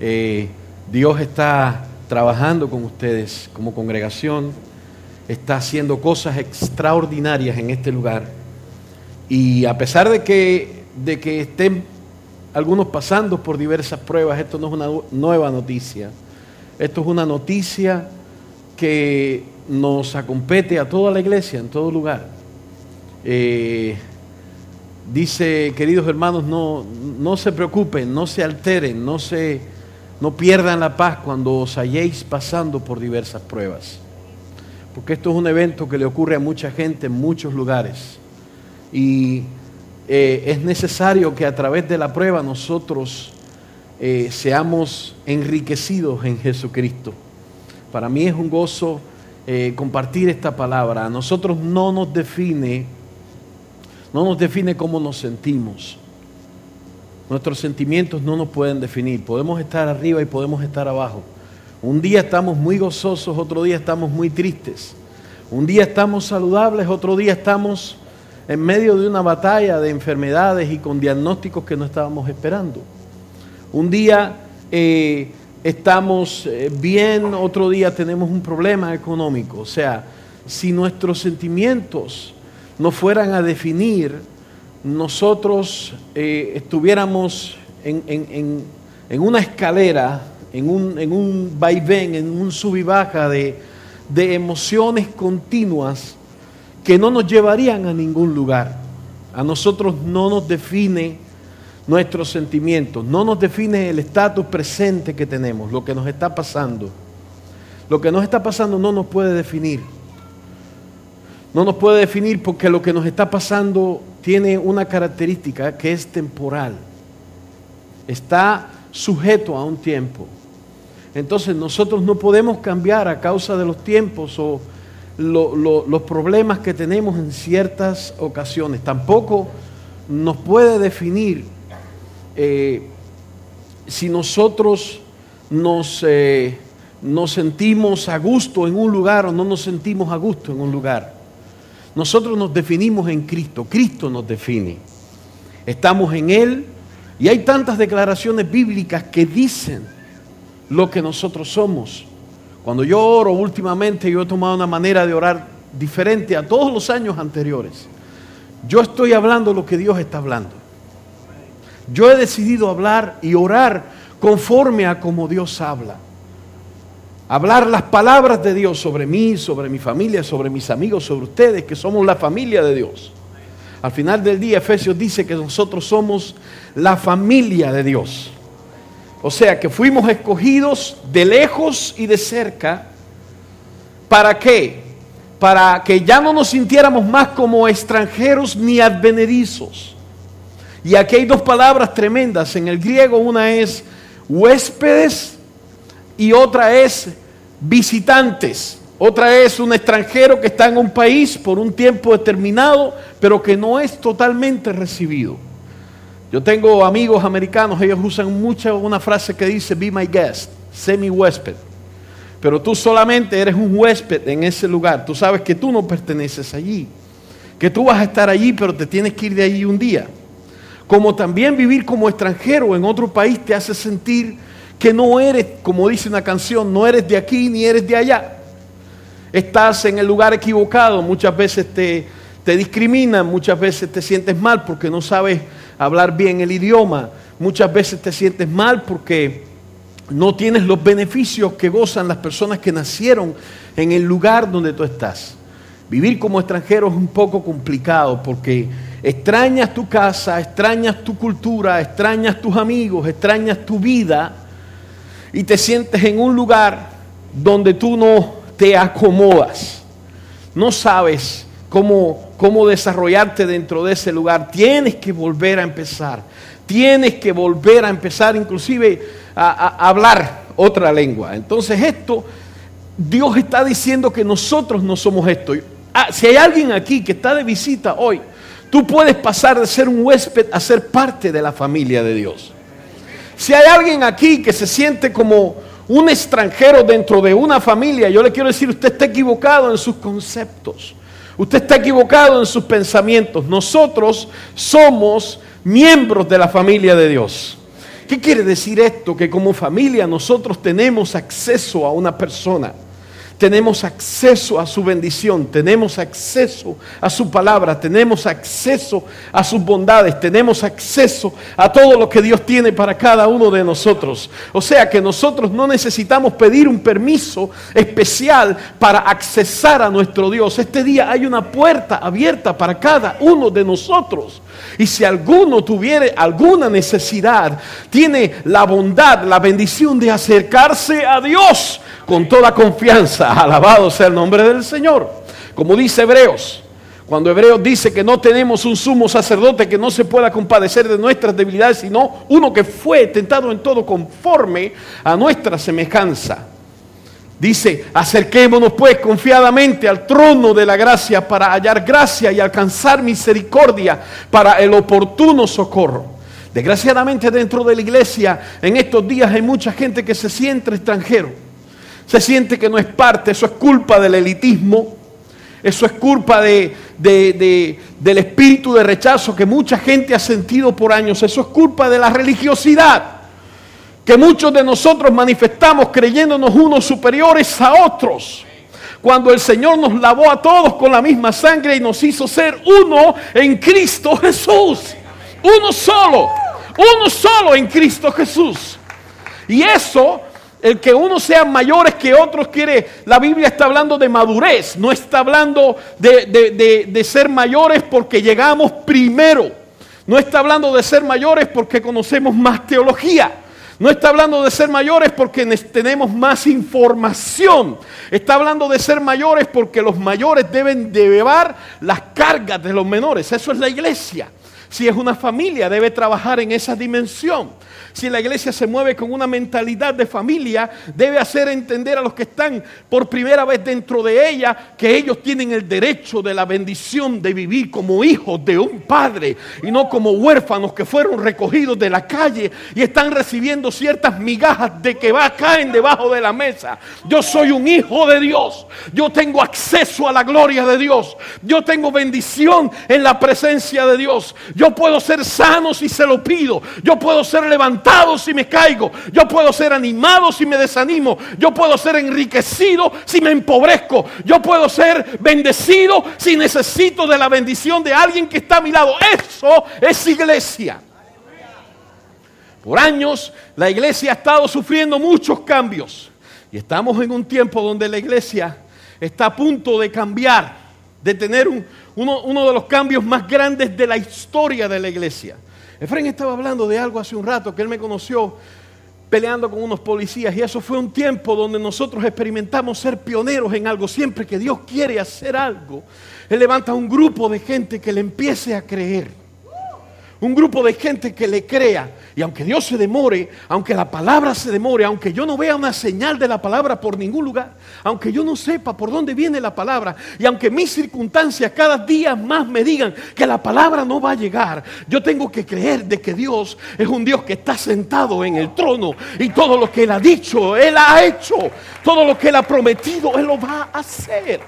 Eh, Dios está trabajando con ustedes como congregación, está haciendo cosas extraordinarias en este lugar. Y a pesar de que, de que estén algunos pasando por diversas pruebas, esto no es una nueva noticia. Esto es una noticia que nos acompete a toda la iglesia, en todo lugar. Eh, dice, queridos hermanos, no, no se preocupen, no se alteren, no, se, no pierdan la paz cuando os halléis pasando por diversas pruebas. Porque esto es un evento que le ocurre a mucha gente en muchos lugares. Y eh, es necesario que a través de la prueba nosotros eh, seamos enriquecidos en Jesucristo. Para mí es un gozo eh, compartir esta palabra. A nosotros no nos define, no nos define cómo nos sentimos. Nuestros sentimientos no nos pueden definir. Podemos estar arriba y podemos estar abajo. Un día estamos muy gozosos, otro día estamos muy tristes. Un día estamos saludables, otro día estamos en medio de una batalla de enfermedades y con diagnósticos que no estábamos esperando. Un día eh, estamos eh, bien, otro día tenemos un problema económico. O sea, si nuestros sentimientos no fueran a definir, nosotros eh, estuviéramos en, una escalera, en un, en un vaivén, en un sub y baja de, de emociones continuas que no nos llevarían a ningún lugar. A nosotros no nos define nuestros sentimientos, no nos define el estatus presente que tenemos, lo que nos está pasando. Lo que nos está pasando no nos puede definir. No nos puede definir porque lo que nos está pasando tiene una característica que es temporal. Está sujeto a un tiempo. Entonces nosotros no podemos cambiar a causa de los tiempos o los problemas que tenemos en ciertas ocasiones. Tampoco nos puede definir eh, si nosotros nos, eh, nos sentimos a gusto en un lugar o no nos sentimos a gusto en un lugar. Nosotros nos definimos en Cristo, Cristo nos define. Estamos en Él y hay tantas declaraciones bíblicas que dicen lo que nosotros somos. Cuando yo oro últimamente, yo he tomado una manera de orar diferente a todos los años anteriores. Yo estoy hablando lo que Dios está hablando. Yo he decidido hablar y orar conforme a como Dios habla. Hablar las palabras de Dios sobre mí, sobre mi familia, sobre mis amigos, sobre ustedes, que somos la familia de Dios. Al final del día, Efesios dice que nosotros somos la familia de Dios. O sea que fuimos escogidos de lejos y de cerca. ¿Para qué? Para que ya no nos sintiéramos más como extranjeros ni advenedizos. Y aquí hay dos palabras tremendas. En el griego una es huéspedes y otra es visitantes. Otra es un extranjero que está en un país por un tiempo determinado, pero que no es totalmente recibido. Yo tengo amigos americanos, ellos usan mucho una frase que dice, be my guest, sé mi huésped. Pero tú solamente eres un huésped en ese lugar. Tú sabes que tú no perteneces allí. Que tú vas a estar allí, pero te tienes que ir de allí un día. Como también vivir como extranjero en otro país te hace sentir que no eres, como dice una canción, no eres de aquí ni eres de allá. Estás en el lugar equivocado, muchas veces te, te discriminan, muchas veces te sientes mal porque no sabes hablar bien el idioma. Muchas veces te sientes mal porque no tienes los beneficios que gozan las personas que nacieron en el lugar donde tú estás. Vivir como extranjero es un poco complicado porque extrañas tu casa, extrañas tu cultura, extrañas tus amigos, extrañas tu vida y te sientes en un lugar donde tú no te acomodas. No sabes cómo cómo desarrollarte dentro de ese lugar. Tienes que volver a empezar. Tienes que volver a empezar inclusive a, hablar otra lengua. Entonces esto, Dios está diciendo que nosotros no somos esto. Ah, si hay alguien aquí que está de visita hoy, tú puedes pasar de ser un huésped a ser parte de la familia de Dios. Si hay alguien aquí que se siente como un extranjero dentro de una familia, yo le quiero decir, usted está equivocado en sus conceptos. Usted está equivocado en sus pensamientos. Nosotros somos miembros de la familia de Dios. ¿Qué quiere decir esto? Que como familia nosotros tenemos acceso a una persona tenemos acceso a su bendición, tenemos acceso a su palabra, tenemos acceso a sus bondades, tenemos acceso a todo lo que Dios tiene para cada uno de nosotros. O sea que nosotros no necesitamos pedir un permiso especial para accesar a nuestro Dios. Este día hay una puerta abierta para cada uno de nosotros. Y si alguno tuviera alguna necesidad, tiene la bondad, la bendición de acercarse a Dios con toda confianza. Alabado sea el nombre del Señor. Como dice Hebreos, cuando Hebreos dice que no tenemos un sumo sacerdote que no se pueda compadecer de nuestras debilidades, sino uno que fue tentado en todo conforme a nuestra semejanza. Dice, acerquémonos pues confiadamente al trono de la gracia para hallar gracia y alcanzar misericordia para el oportuno socorro. Desgraciadamente dentro de la iglesia en estos días hay mucha gente que se siente extranjero, se siente que no es parte, eso es culpa del elitismo, eso es culpa de, del espíritu de rechazo que mucha gente ha sentido por años, eso es culpa de la religiosidad que muchos de nosotros manifestamos creyéndonos unos superiores a otros. Cuando el Señor nos lavó a todos con la misma sangre y nos hizo ser uno en Cristo Jesús. Uno solo. Uno solo en Cristo Jesús. Y eso, el que uno sea mayores que otros quiere, la Biblia está hablando de madurez, no está hablando de, de, de ser mayores porque llegamos primero. No está hablando de ser mayores porque conocemos más teología. No está hablando de ser mayores porque tenemos más información. Está hablando de ser mayores porque los mayores deben de llevar las cargas de los menores. Eso es la iglesia. Si es una familia, debe trabajar en esa dimensión si la iglesia se mueve con una mentalidad de familia, debe hacer entender a los que están por primera vez dentro de ella que ellos tienen el derecho de la bendición de vivir como hijos de un padre y no como huérfanos que fueron recogidos de la calle y están recibiendo ciertas migajas de que va caen debajo de la mesa. Yo soy un hijo de Dios. Yo tengo acceso a la gloria de Dios. Yo tengo bendición en la presencia de Dios. Puedo ser sano si se lo pido. Yo puedo ser levantado si me caigo. Yo puedo ser animado si me desanimo. Yo puedo ser enriquecido si me empobrezco. Yo puedo ser bendecido si necesito de la bendición de alguien que está a mi lado. Eso es iglesia. Por años la iglesia ha estado sufriendo muchos cambios. Y estamos en un tiempo donde la iglesia está a punto de cambiar, de tener uno, uno de los cambios más grandes de la historia de la iglesia. Efraín estaba hablando de algo hace un rato que él me conoció peleando con unos policías y eso fue un tiempo donde nosotros experimentamos ser pioneros en algo. Siempre que Dios quiere hacer algo, Él levanta un grupo de gente que le empiece a creer un grupo de gente que le crea. Y aunque Dios se demore, aunque la palabra se demore, aunque yo no vea una señal de la palabra por ningún lugar, aunque yo no sepa por dónde viene la palabra, y aunque mis circunstancias cada día más me digan que la palabra no va a llegar, yo tengo que creer de que Dios es un Dios que está sentado en el trono y todo lo que Él ha dicho, Él ha hecho, todo lo que Él ha prometido, Él lo va a hacer.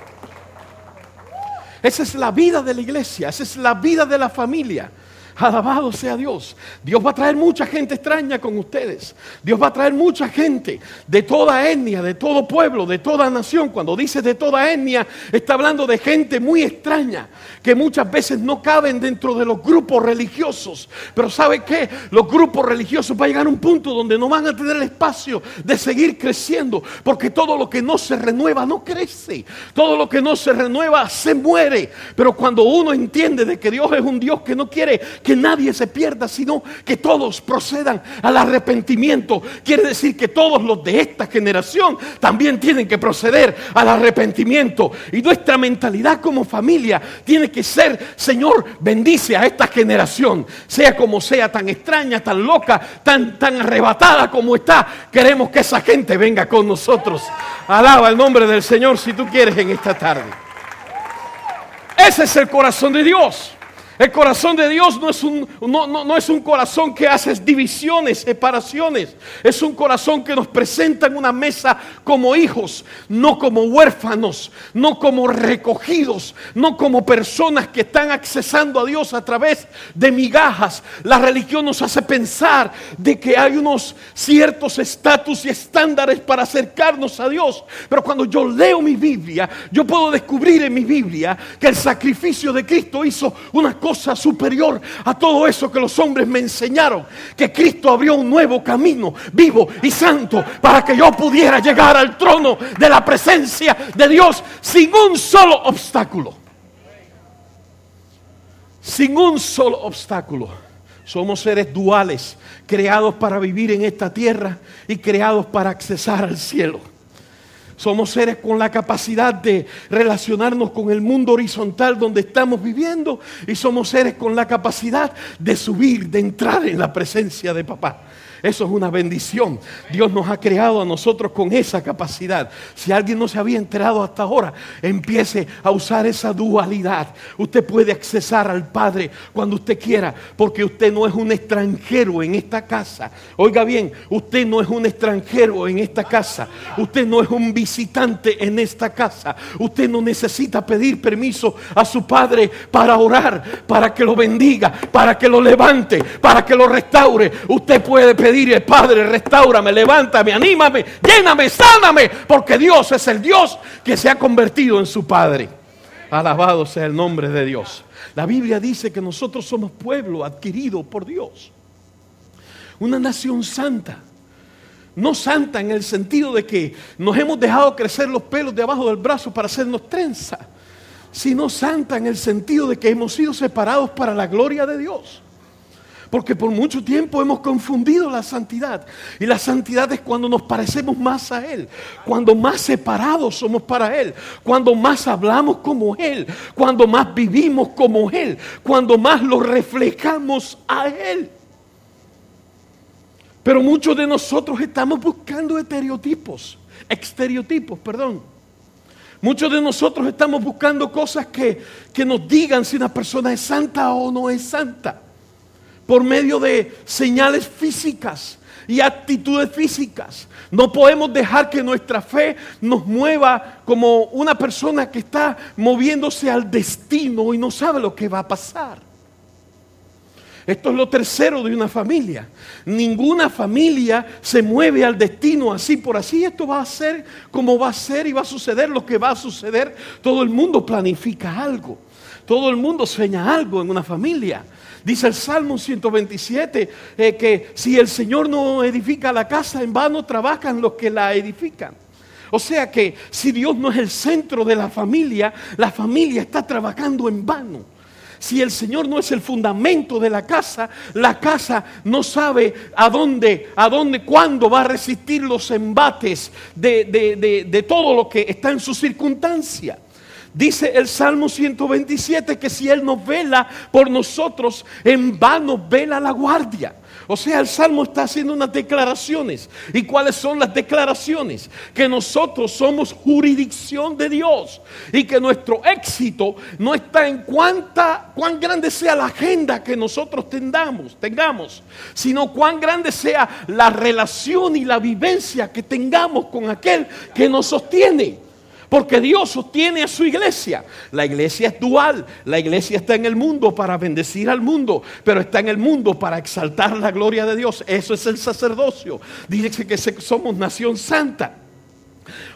Esa es la vida de la iglesia, esa es la vida de la familia. Alabado sea Dios. Dios va a traer mucha gente extraña con ustedes. Dios va a traer mucha gente de toda etnia, de todo pueblo, de toda nación. Cuando dice de toda etnia, está hablando de gente muy extraña, que muchas veces no caben dentro de los grupos religiosos. Pero ¿sabe qué? Los grupos religiosos van a llegar a un punto donde no van a tener el espacio de seguir creciendo, porque todo lo que no se renueva no crece. Todo lo que no se renueva se muere. Pero cuando uno entiende de que Dios es un Dios que no quiere que nadie se pierda, sino que todos procedan al arrepentimiento. Quiere decir que todos los de esta generación también tienen que proceder al arrepentimiento. Y nuestra mentalidad como familia tiene que ser, Señor, bendice a esta generación, sea como sea, tan extraña, tan loca, tan, tan arrebatada como está. Queremos que esa gente venga con nosotros. Alaba el nombre del Señor si tú quieres en esta tarde. Ese es el corazón de Dios. El corazón de Dios no es, un, no, no, es un corazón que hace divisiones, separaciones. Es un corazón que nos presenta en una mesa como hijos, no como huérfanos, no como recogidos, no como personas que están accesando a Dios a través de migajas. La religión nos hace pensar de que hay unos ciertos estatus y estándares para acercarnos a Dios. Pero cuando yo leo mi Biblia, yo puedo descubrir en mi Biblia que el sacrificio de Cristo hizo una cosa superior a todo eso que los hombres me enseñaron. Que Cristo abrió un nuevo camino vivo y santo para que yo pudiera llegar al trono de la presencia de Dios sin un solo obstáculo. Sin un solo obstáculo. Somos seres duales, creados para vivir en esta tierra y creados para accesar al cielo. Somos seres con la capacidad de relacionarnos con el mundo horizontal donde estamos viviendo y somos seres con la capacidad de subir, de entrar en la presencia de papá. Eso es una bendición. Dios nos ha creado a nosotros con esa capacidad. Si alguien no se había enterado hasta ahora, empiece a usar esa dualidad. Usted puede accesar al Padre cuando usted quiera, porque usted no es un extranjero en esta casa. Oiga bien, usted no es un extranjero en esta casa. Usted no es un visitante en esta casa. Usted no necesita pedir permiso a su Padre para orar, para que lo bendiga, para que lo levante, para que lo restaure. Usted puede pedir pedirle, Padre, restaurame, levántame, anímame, lléname, sáname, porque Dios es el Dios que se ha convertido en su Padre. Alabado sea el nombre de Dios. La Biblia dice que nosotros somos pueblo adquirido por Dios. Una nación santa. No santa en el sentido de que nos hemos dejado crecer los pelos de abajo del brazo para hacernos trenza, sino santa en el sentido de que hemos sido separados para la gloria de Dios. Porque por mucho tiempo hemos confundido la santidad. Y la santidad es cuando nos parecemos más a Él. Cuando más separados somos para Él. Cuando más hablamos como Él. Cuando más vivimos como Él. Cuando más lo reflejamos a Él. Pero muchos de nosotros estamos buscando estereotipos. Estereotipos, perdón. Muchos de nosotros estamos buscando cosas que, que nos digan si una persona es santa o no es santa por medio de señales físicas y actitudes físicas. No podemos dejar que nuestra fe nos mueva como una persona que está moviéndose al destino y no sabe lo que va a pasar. Esto es lo tercero de una familia. Ninguna familia se mueve al destino así por así. Esto va a ser como va a ser y va a suceder lo que va a suceder. Todo el mundo planifica algo. Todo el mundo sueña algo en una familia. Dice el Salmo 127 eh, que si el Señor no edifica la casa, en vano trabajan los que la edifican. O sea que si Dios no es el centro de la familia, la familia está trabajando en vano. Si el Señor no es el fundamento de la casa, la casa no sabe a dónde, a dónde, cuándo va a resistir los embates de, de todo lo que está en su circunstancia. Dice el Salmo 127 que si Él nos vela por nosotros, en vano vela la guardia. O sea, el Salmo está haciendo unas declaraciones. ¿Y cuáles son las declaraciones? Que nosotros somos jurisdicción de Dios y que nuestro éxito no está en cuánta, cuán grande sea la agenda que nosotros tengamos, tengamos, sino cuán grande sea la relación y la vivencia que tengamos con aquel que nos sostiene. Porque Dios sostiene a su iglesia. La iglesia es dual. La iglesia está en el mundo para bendecir al mundo, pero está en el mundo para exaltar la gloria de Dios. Eso es el sacerdocio. Dice que somos nación santa.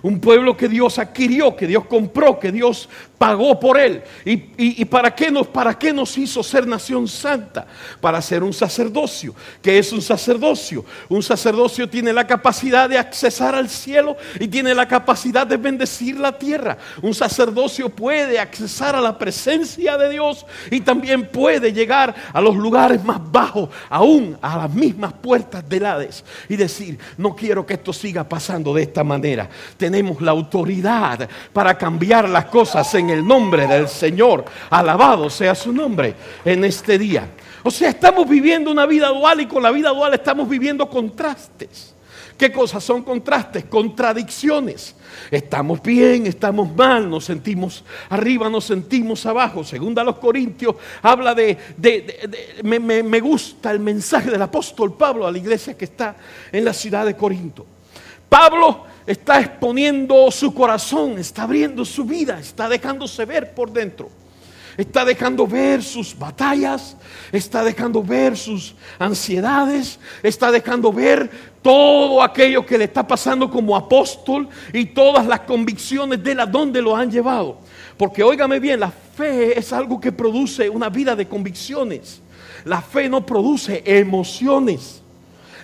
Un pueblo que Dios adquirió, que Dios compró, que Dios pagó por él. ¿Y, para, qué nos, para qué nos hizo ser nación santa? Para ser un sacerdocio. ¿Qué es un sacerdocio? Un sacerdocio tiene la capacidad de accesar al cielo y tiene la capacidad de bendecir la tierra. Un sacerdocio puede accesar a la presencia de Dios y también puede llegar a los lugares más bajos, aún a las mismas puertas del Hades y decir, no quiero que esto siga pasando de esta manera tenemos la autoridad para cambiar las cosas en el nombre del Señor. Alabado sea su nombre en este día. O sea, estamos viviendo una vida dual y con la vida dual estamos viviendo contrastes. ¿Qué cosas son contrastes? Contradicciones. Estamos bien, estamos mal, nos sentimos arriba, nos sentimos abajo. Segunda a los Corintios habla de, me, me gusta el mensaje del apóstol Pablo a la iglesia que está en la ciudad de Corinto. Pablo está exponiendo su corazón, está abriendo su vida, está dejándose ver por dentro está dejando ver sus batallas, está dejando ver sus ansiedades, está dejando ver todo aquello que le está pasando como apóstol y todas las convicciones de él a dónde lo han llevado. Porque óigame bien, la fe es algo que produce una vida de convicciones. La fe no produce emociones.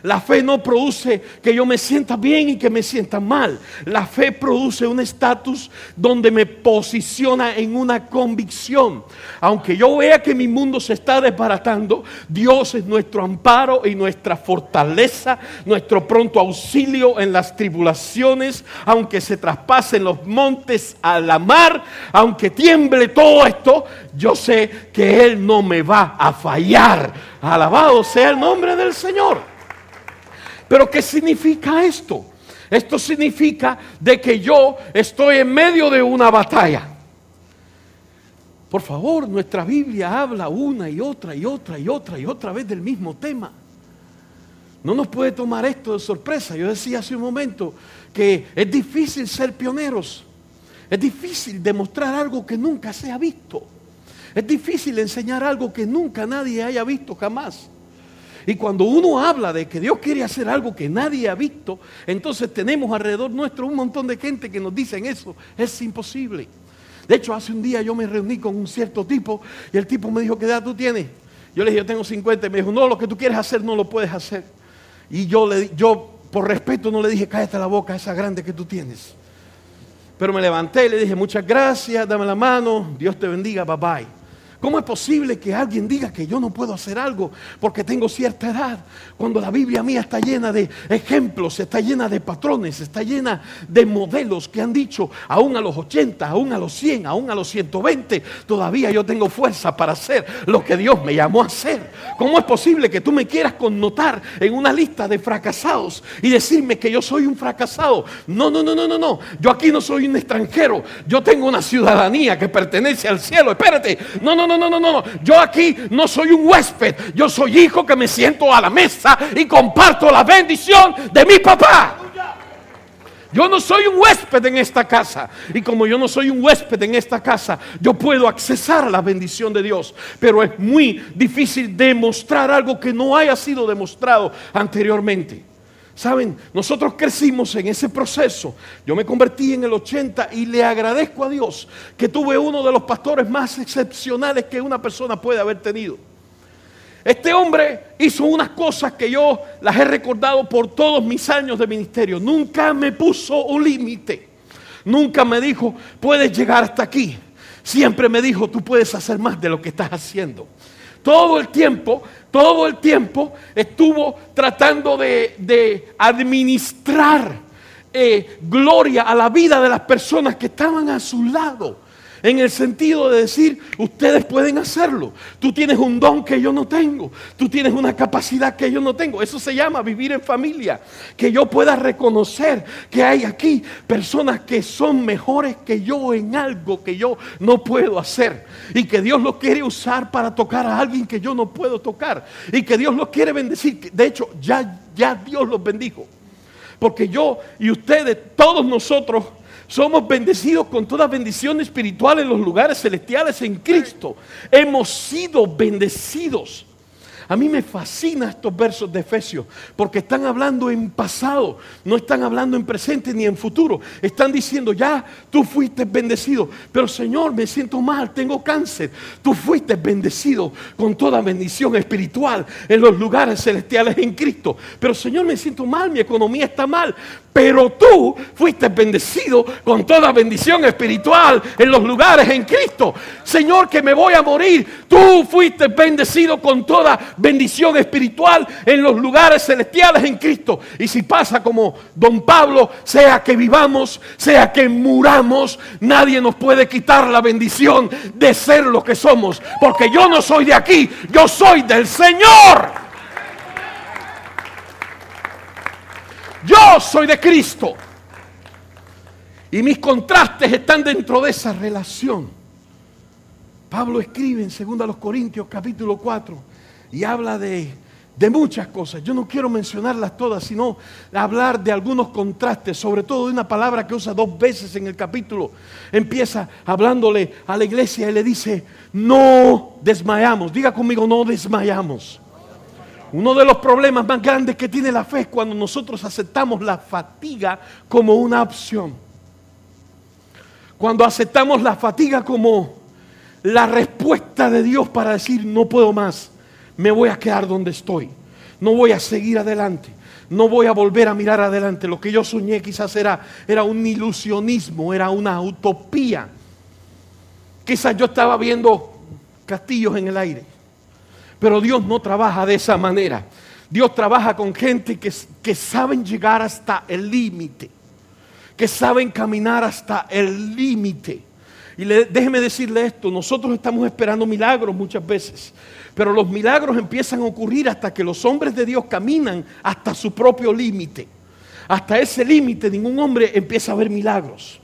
La fe no produce que yo me sienta bien y que me sienta mal. La fe produce un estatus donde me posiciona en una convicción. Aunque yo vea que mi mundo se está desbaratando, Dios es nuestro amparo y nuestra fortaleza, nuestro pronto auxilio en las tribulaciones, aunque se traspasen los montes a la mar, aunque tiemble todo esto, yo sé que Él no me va a fallar. Alabado sea el nombre del Señor. Pero ¿qué significa esto? Esto significa de que yo estoy en medio de una batalla. Por favor, nuestra Biblia habla una y otra y otra y otra y otra vez del mismo tema. No nos puede tomar esto de sorpresa. Yo decía hace un momento que es difícil ser pioneros. Es difícil demostrar algo que nunca se ha visto. Es difícil enseñar algo que nunca nadie haya visto jamás. Y cuando uno habla de que Dios quiere hacer algo que nadie ha visto, entonces tenemos alrededor nuestro un montón de gente que nos dicen eso. Es imposible. De hecho, hace un día yo me reuní con un cierto tipo y el tipo me dijo, ¿qué edad tú tienes? Yo le dije, yo tengo 50. Y me dijo, no, lo que tú quieres hacer no lo puedes hacer. Y yo, le, yo por respeto, no le dije, cállate la boca, esa grande que tú tienes. Pero me levanté y le dije, muchas gracias, dame la mano, Dios te bendiga, bye bye. ¿Cómo es posible que alguien diga que yo no puedo hacer algo porque tengo cierta edad? Cuando la Biblia mía está llena de ejemplos, está llena de patrones, está llena de modelos que han dicho, aún a los 80, aún a los 100, aún a los 120, todavía yo tengo fuerza para hacer lo que Dios me llamó a hacer. ¿Cómo es posible que tú me quieras connotar en una lista de fracasados y decirme que yo soy un fracasado? No, no, no, no, no, no. Yo aquí no soy un extranjero. Yo tengo una ciudadanía que pertenece al cielo. Espérate. No, no, no, no, no, no. Yo aquí no soy un huésped. Yo soy hijo que me siento a la mesa y comparto la bendición de mi papá. Yo no soy un huésped en esta casa. Y como yo no soy un huésped en esta casa, yo puedo accesar a la bendición de Dios. Pero es muy difícil demostrar algo que no haya sido demostrado anteriormente. Saben, nosotros crecimos en ese proceso. Yo me convertí en el 80 y le agradezco a Dios que tuve uno de los pastores más excepcionales que una persona puede haber tenido. Este hombre hizo unas cosas que yo las he recordado por todos mis años de ministerio. Nunca me puso un límite. Nunca me dijo, puedes llegar hasta aquí. Siempre me dijo, tú puedes hacer más de lo que estás haciendo todo el tiempo, todo el tiempo estuvo tratando de, administrar eh, gloria a la vida de las personas que estaban a su lado en el sentido de decir, ustedes pueden hacerlo. Tú tienes un don que yo no tengo. Tú tienes una capacidad que yo no tengo. Eso se llama vivir en familia. Que yo pueda reconocer que hay aquí personas que son mejores que yo en algo que yo no puedo hacer. Y que Dios los quiere usar para tocar a alguien que yo no puedo tocar. Y que Dios los quiere bendecir. De hecho, ya, ya Dios los bendijo. Porque yo y ustedes, todos nosotros, somos bendecidos con toda bendición espiritual en los lugares celestiales en Cristo. Hemos sido bendecidos. A mí me fascinan estos versos de Efesios porque están hablando en pasado, no están hablando en presente ni en futuro. Están diciendo, ya tú fuiste bendecido, pero Señor, me siento mal, tengo cáncer. Tú fuiste bendecido con toda bendición espiritual en los lugares celestiales en Cristo. Pero Señor, me siento mal, mi economía está mal. Pero tú fuiste bendecido con toda bendición espiritual en los lugares en Cristo. Señor, que me voy a morir. Tú fuiste bendecido con toda bendición espiritual en los lugares celestiales en Cristo. Y si pasa como don Pablo, sea que vivamos, sea que muramos, nadie nos puede quitar la bendición de ser lo que somos. Porque yo no soy de aquí, yo soy del Señor. Yo soy de Cristo. Y mis contrastes están dentro de esa relación. Pablo escribe en 2 Corintios capítulo 4 y habla de, de muchas cosas. Yo no quiero mencionarlas todas, sino hablar de algunos contrastes, sobre todo de una palabra que usa dos veces en el capítulo. Empieza hablándole a la iglesia y le dice, no desmayamos. Diga conmigo, no desmayamos. Uno de los problemas más grandes que tiene la fe es cuando nosotros aceptamos la fatiga como una opción. Cuando aceptamos la fatiga como la respuesta de Dios para decir, no puedo más, me voy a quedar donde estoy, no voy a seguir adelante, no voy a volver a mirar adelante. Lo que yo soñé quizás era, era un ilusionismo, era una utopía. Quizás yo estaba viendo castillos en el aire, pero Dios no trabaja de esa manera. Dios trabaja con gente que, que saben llegar hasta el límite que saben caminar hasta el límite. Y déjeme decirle esto, nosotros estamos esperando milagros muchas veces, pero los milagros empiezan a ocurrir hasta que los hombres de Dios caminan hasta su propio límite. Hasta ese límite ningún hombre empieza a ver milagros.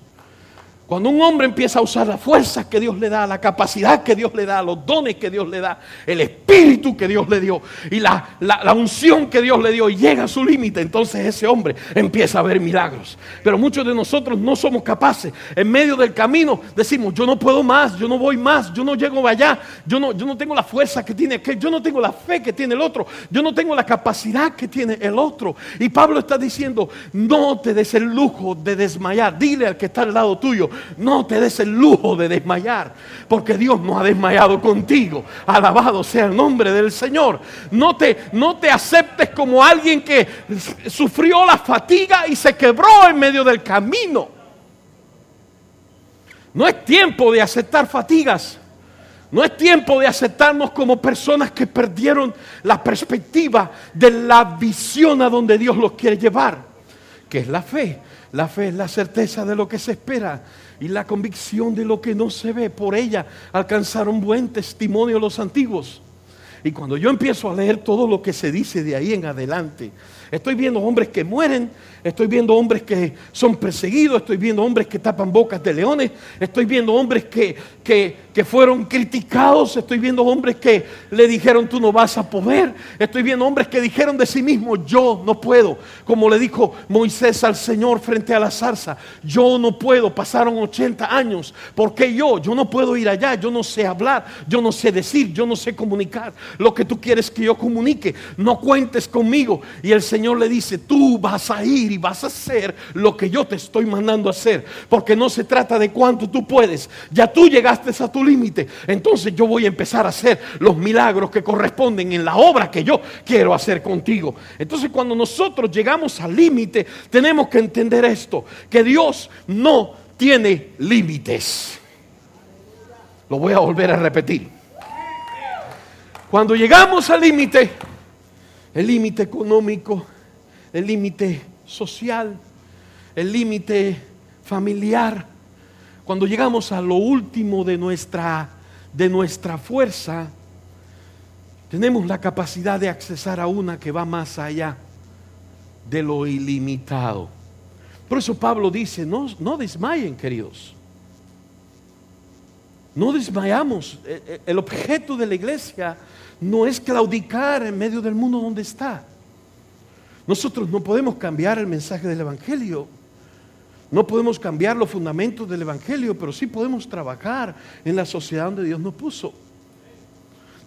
Cuando un hombre empieza a usar las fuerzas que Dios le da, la capacidad que Dios le da, los dones que Dios le da, el espíritu que Dios le dio y la, unción que Dios le dio y llega a su límite, entonces ese hombre empieza a ver milagros. Pero muchos de nosotros no somos capaces. En medio del camino decimos, yo no puedo más, yo no voy más, yo no llego allá, yo no, yo no tengo la fuerza que tiene aquel, yo no tengo la fe que tiene el otro, yo no tengo la capacidad que tiene el otro. Y Pablo está diciendo, no te des el lujo de desmayar. Dile al que está al lado tuyo, no te des el lujo de desmayar, porque Dios no ha desmayado contigo. Alabado sea el nombre del Señor. No te, no te aceptes como alguien que sufrió la fatiga y se quebró en medio del camino. No es tiempo de aceptar fatigas. No es tiempo de aceptarnos como personas que perdieron la perspectiva de la visión a donde Dios los quiere llevar, que es la fe. La fe es la certeza de lo que se espera y la convicción de lo que no se ve. Por ella alcanzaron buen testimonio los antiguos. Y cuando yo empiezo a leer todo lo que se dice de ahí en adelante, estoy viendo hombres que mueren, estoy viendo hombres que son perseguidos, estoy viendo hombres que tapan bocas de leones, estoy viendo hombres que, que, fueron criticados, estoy viendo hombres que le dijeron tú no vas a poder, estoy viendo hombres que dijeron de sí mismos yo no puedo, como le dijo Moisés al Señor frente a la zarza, yo no puedo, pasaron 80 años, ¿por qué yo? Yo no puedo ir allá, yo no sé hablar, yo no sé decir, yo no sé comunicar. Lo que tú quieres que yo comunique, no cuentes conmigo. Y el Señor le dice, tú vas a ir y vas a hacer lo que yo te estoy mandando a hacer. Porque no se trata de cuánto tú puedes. Ya tú llegaste a tu límite. Entonces yo voy a empezar a hacer los milagros que corresponden en la obra que yo quiero hacer contigo. Entonces cuando nosotros llegamos al límite, tenemos que entender esto. Que Dios no tiene límites. Lo voy a volver a repetir. Cuando llegamos al límite, el límite económico, el límite social, el límite familiar. Cuando llegamos a lo último de nuestra, de nuestra fuerza, tenemos la capacidad de accesar a una que va más allá de lo ilimitado. Por eso Pablo dice, no, no desmayen, queridos. No desmayamos. E, e, el objeto de la iglesia no es claudicar en medio del mundo donde está. Nosotros no podemos cambiar el mensaje del Evangelio. No podemos cambiar los fundamentos del Evangelio, pero sí podemos trabajar en la sociedad donde Dios nos puso.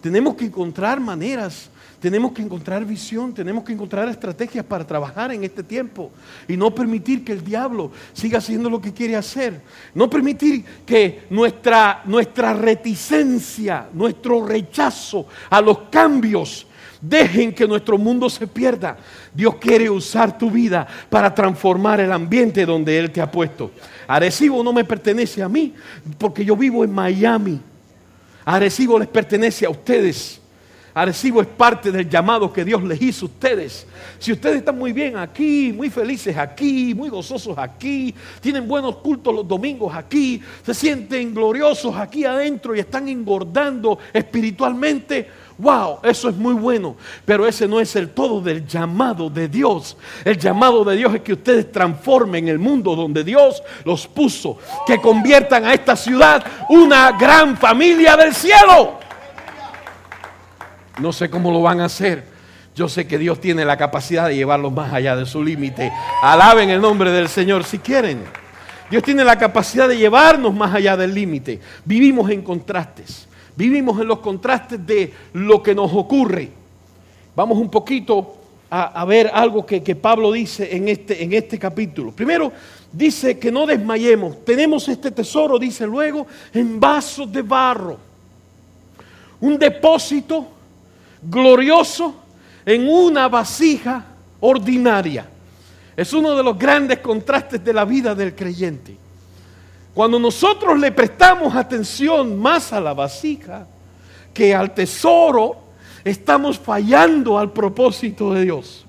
Tenemos que encontrar maneras, tenemos que encontrar visión, tenemos que encontrar estrategias para trabajar en este tiempo y no permitir que el diablo siga haciendo lo que quiere hacer. No permitir que nuestra, nuestra reticencia, nuestro rechazo a los cambios Dejen que nuestro mundo se pierda. Dios quiere usar tu vida para transformar el ambiente donde Él te ha puesto. Arecibo no me pertenece a mí porque yo vivo en Miami. Arecibo les pertenece a ustedes. Arecibo es parte del llamado que Dios les hizo a ustedes. Si ustedes están muy bien aquí, muy felices aquí, muy gozosos aquí, tienen buenos cultos los domingos aquí, se sienten gloriosos aquí adentro y están engordando espiritualmente, Wow, eso es muy bueno, pero ese no es el todo del llamado de Dios. El llamado de Dios es que ustedes transformen el mundo donde Dios los puso, que conviertan a esta ciudad una gran familia del cielo. No sé cómo lo van a hacer. Yo sé que Dios tiene la capacidad de llevarlos más allá de su límite. Alaben el nombre del Señor si quieren. Dios tiene la capacidad de llevarnos más allá del límite. Vivimos en contrastes. Vivimos en los contrastes de lo que nos ocurre. Vamos un poquito a, ver algo que, que, Pablo dice en este, en este capítulo. Primero, dice que no desmayemos. Tenemos este tesoro, dice luego, en vasos de barro. Un depósito glorioso en una vasija ordinaria. Es uno de los grandes contrastes de la vida del creyente. Cuando nosotros le prestamos atención más a la vasija que al tesoro, estamos fallando al propósito de Dios.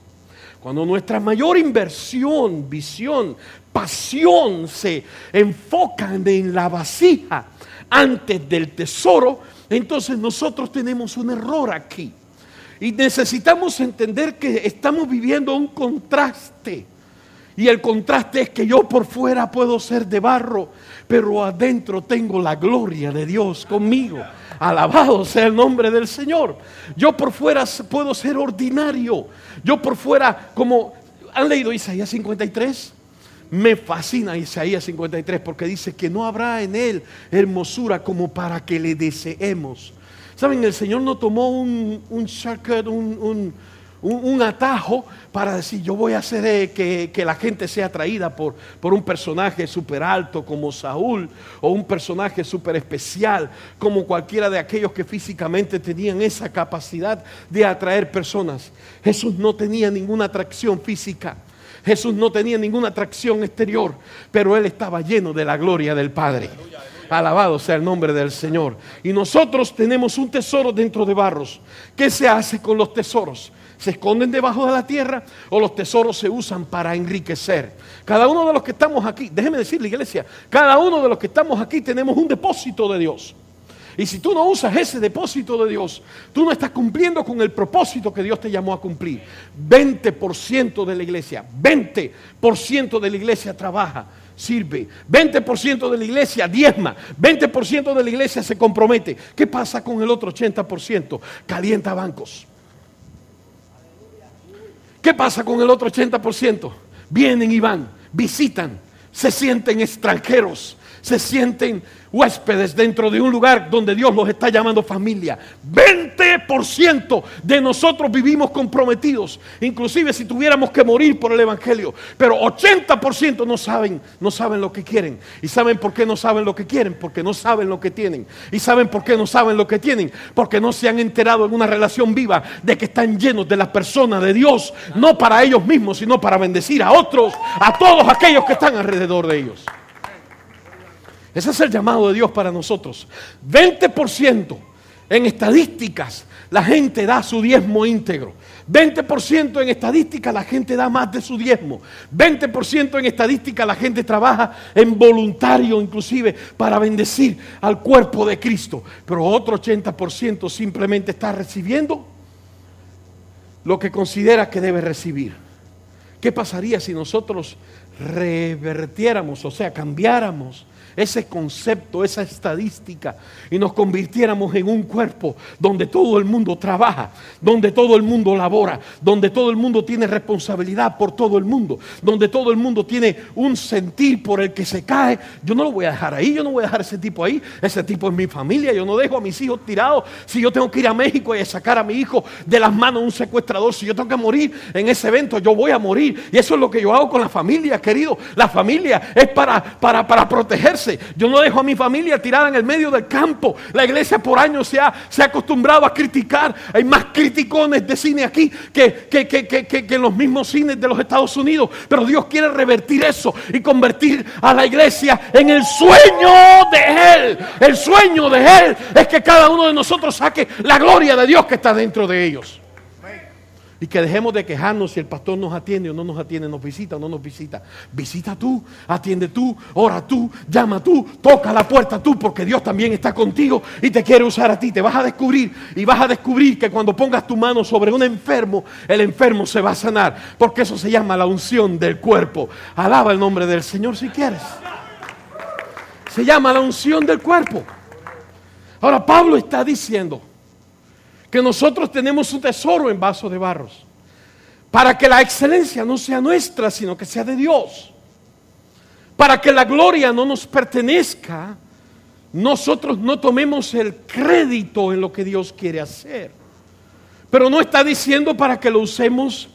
Cuando nuestra mayor inversión, visión, pasión se enfocan en la vasija antes del tesoro, entonces nosotros tenemos un error aquí. Y necesitamos entender que estamos viviendo un contraste. Y el contraste es que yo por fuera puedo ser de barro, pero adentro tengo la gloria de Dios conmigo. Alabado sea el nombre del Señor. Yo por fuera puedo ser ordinario. Yo por fuera, como han leído Isaías 53, me fascina Isaías 53 porque dice que no habrá en él hermosura como para que le deseemos. Saben, el Señor no tomó un, un un, un, atajo para decir yo voy a hacer que, que la gente sea atraída por, por un personaje súper alto como Saúl o un personaje súper especial como cualquiera de aquellos que físicamente tenían esa capacidad de atraer personas. Jesús no tenía ninguna atracción física. Jesús no tenía ninguna atracción exterior, pero él estaba lleno de la gloria del Padre. Alabado sea el nombre del Señor. Y nosotros tenemos un tesoro dentro de barros. ¿Qué se hace con los tesoros? ¿Se esconden debajo de la tierra o los tesoros se usan para enriquecer? Cada uno de los que estamos aquí, déjeme decirle iglesia, cada uno de los que estamos aquí tenemos un depósito de Dios. Y si tú no usas ese depósito de Dios, tú no estás cumpliendo con el propósito que Dios te llamó a cumplir. 20% de la iglesia, 20% de la iglesia trabaja sirve. 20% de la iglesia diezma. 20% de la iglesia se compromete. ¿Qué pasa con el otro 80%? Calienta bancos. ¿Qué pasa con el otro 80%? Vienen y van, visitan, se sienten extranjeros, se sienten huéspedes dentro de un lugar donde Dios los está llamando familia. 20% de nosotros vivimos comprometidos, inclusive si tuviéramos que morir por el evangelio, pero 80% no saben, no saben lo que quieren. ¿Y saben por qué no saben lo que quieren? Porque no saben lo que tienen. ¿Y saben por qué no saben lo que tienen? Porque no se han enterado en una relación viva de que están llenos de la persona de Dios, no para ellos mismos, sino para bendecir a otros, a todos aquellos que están alrededor de ellos. Ese es el llamado de Dios para nosotros. 20% en estadísticas la gente da su diezmo íntegro. 20% en estadística la gente da más de su diezmo. 20% en estadística la gente trabaja en voluntario inclusive para bendecir al cuerpo de Cristo. Pero otro 80% simplemente está recibiendo lo que considera que debe recibir. ¿Qué pasaría si nosotros revertiéramos, o sea, cambiáramos ese concepto, esa estadística y nos convirtiéramos en un cuerpo donde todo el mundo trabaja, donde todo el mundo labora, donde todo el mundo tiene responsabilidad por todo el mundo, donde todo el mundo tiene un sentir por el que se cae. Yo no lo voy a dejar ahí, yo no voy a dejar ese tipo ahí, ese tipo es mi familia, yo no dejo a mis hijos tirados. Si yo tengo que ir a México y sacar a mi hijo de las manos de un secuestrador, si yo tengo que morir en ese evento, yo voy a morir. Y eso es lo que yo hago con la familia, querido. La familia es para, para, para protegerse yo no dejo a mi familia tirada en el medio del campo. La iglesia por años se ha, se ha acostumbrado a criticar. Hay más criticones de cine aquí que, que, que, en los mismos cines de los Estados Unidos. Pero Dios quiere revertir eso y convertir a la iglesia en el sueño de Él. El sueño de Él es que cada uno de nosotros saque la gloria de Dios que está dentro de ellos. Y que dejemos de quejarnos si el pastor nos atiende o no nos atiende, nos visita o no nos visita. Visita tú, atiende tú, ora tú, llama tú, toca la puerta tú, porque Dios también está contigo y te quiere usar a ti. Te vas a descubrir y vas a descubrir que cuando pongas tu mano sobre un enfermo, el enfermo se va a sanar, porque eso se llama la unción del cuerpo. Alaba el nombre del Señor si quieres. Se llama la unción del cuerpo. Ahora Pablo está diciendo, que nosotros tenemos un tesoro en vaso de barros, para que la excelencia no sea nuestra, sino que sea de Dios, para que la gloria no nos pertenezca, nosotros no tomemos el crédito en lo que Dios quiere hacer. Pero no está diciendo para que lo usemos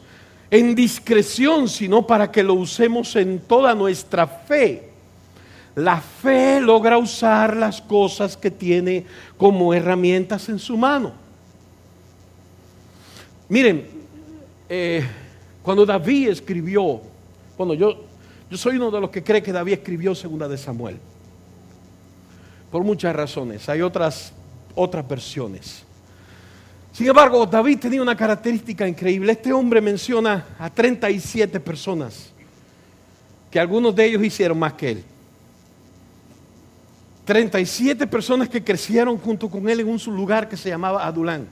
en discreción, sino para que lo usemos en toda nuestra fe. La fe logra usar las cosas que tiene como herramientas en su mano. Miren, eh, cuando David escribió, bueno, yo, yo soy uno de los que cree que David escribió segunda de Samuel. Por muchas razones. Hay otras, otras versiones. Sin embargo, David tenía una característica increíble. Este hombre menciona a 37 personas, que algunos de ellos hicieron más que él. 37 personas que crecieron junto con él en un lugar que se llamaba Adulán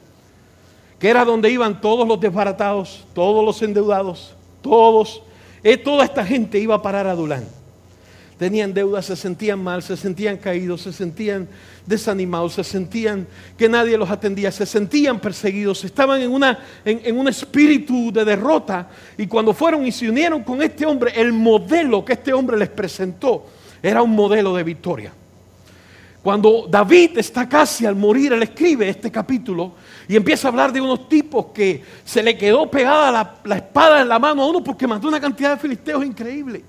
que era donde iban todos los desbaratados, todos los endeudados, todos, eh, toda esta gente iba a parar a Dulán. Tenían deudas, se sentían mal, se sentían caídos, se sentían desanimados, se sentían que nadie los atendía, se sentían perseguidos, estaban en, una, en un espíritu de derrota. Y cuando fueron y se unieron con este hombre, el modelo que este hombre les presentó era un modelo de victoria. Cuando David está casi al morir, él escribe este capítulo y empieza a hablar de unos tipos que se le quedó pegada la, espada en la mano a uno porque mató una cantidad de filisteos increíble.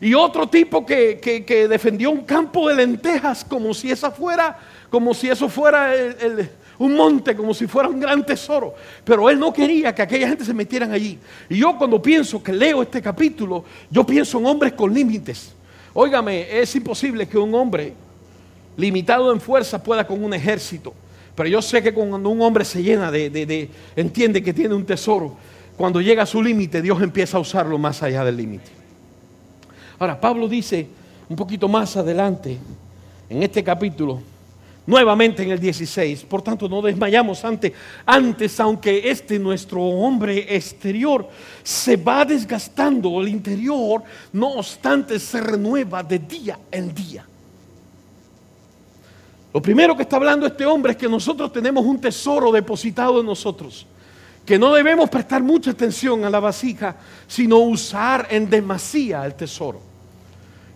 Y otro tipo que, defendió un campo de lentejas como si esa fuera, como si eso fuera un monte, como si fuera un gran tesoro. Pero él no quería que aquella gente se metieran allí. Y yo cuando pienso que leo este capítulo, yo pienso en hombres con límites. Óigame, es imposible que un hombre limitado en fuerza pueda con un ejército. Pero yo sé que cuando un hombre se llena de, entiende que tiene un tesoro, cuando llega a su límite, Dios empieza a usarlo más allá del límite. Ahora, Pablo dice un poquito más adelante, en este capítulo, nuevamente en el 16, por tanto no desmayamos antes, antes aunque este nuestro hombre exterior se va desgastando, el interior, no obstante, se renueva de día en día. Lo primero que está hablando este hombre es que nosotros tenemos un tesoro depositado en nosotros, que no debemos prestar mucha atención a la vasija, sino usar en demasía el tesoro.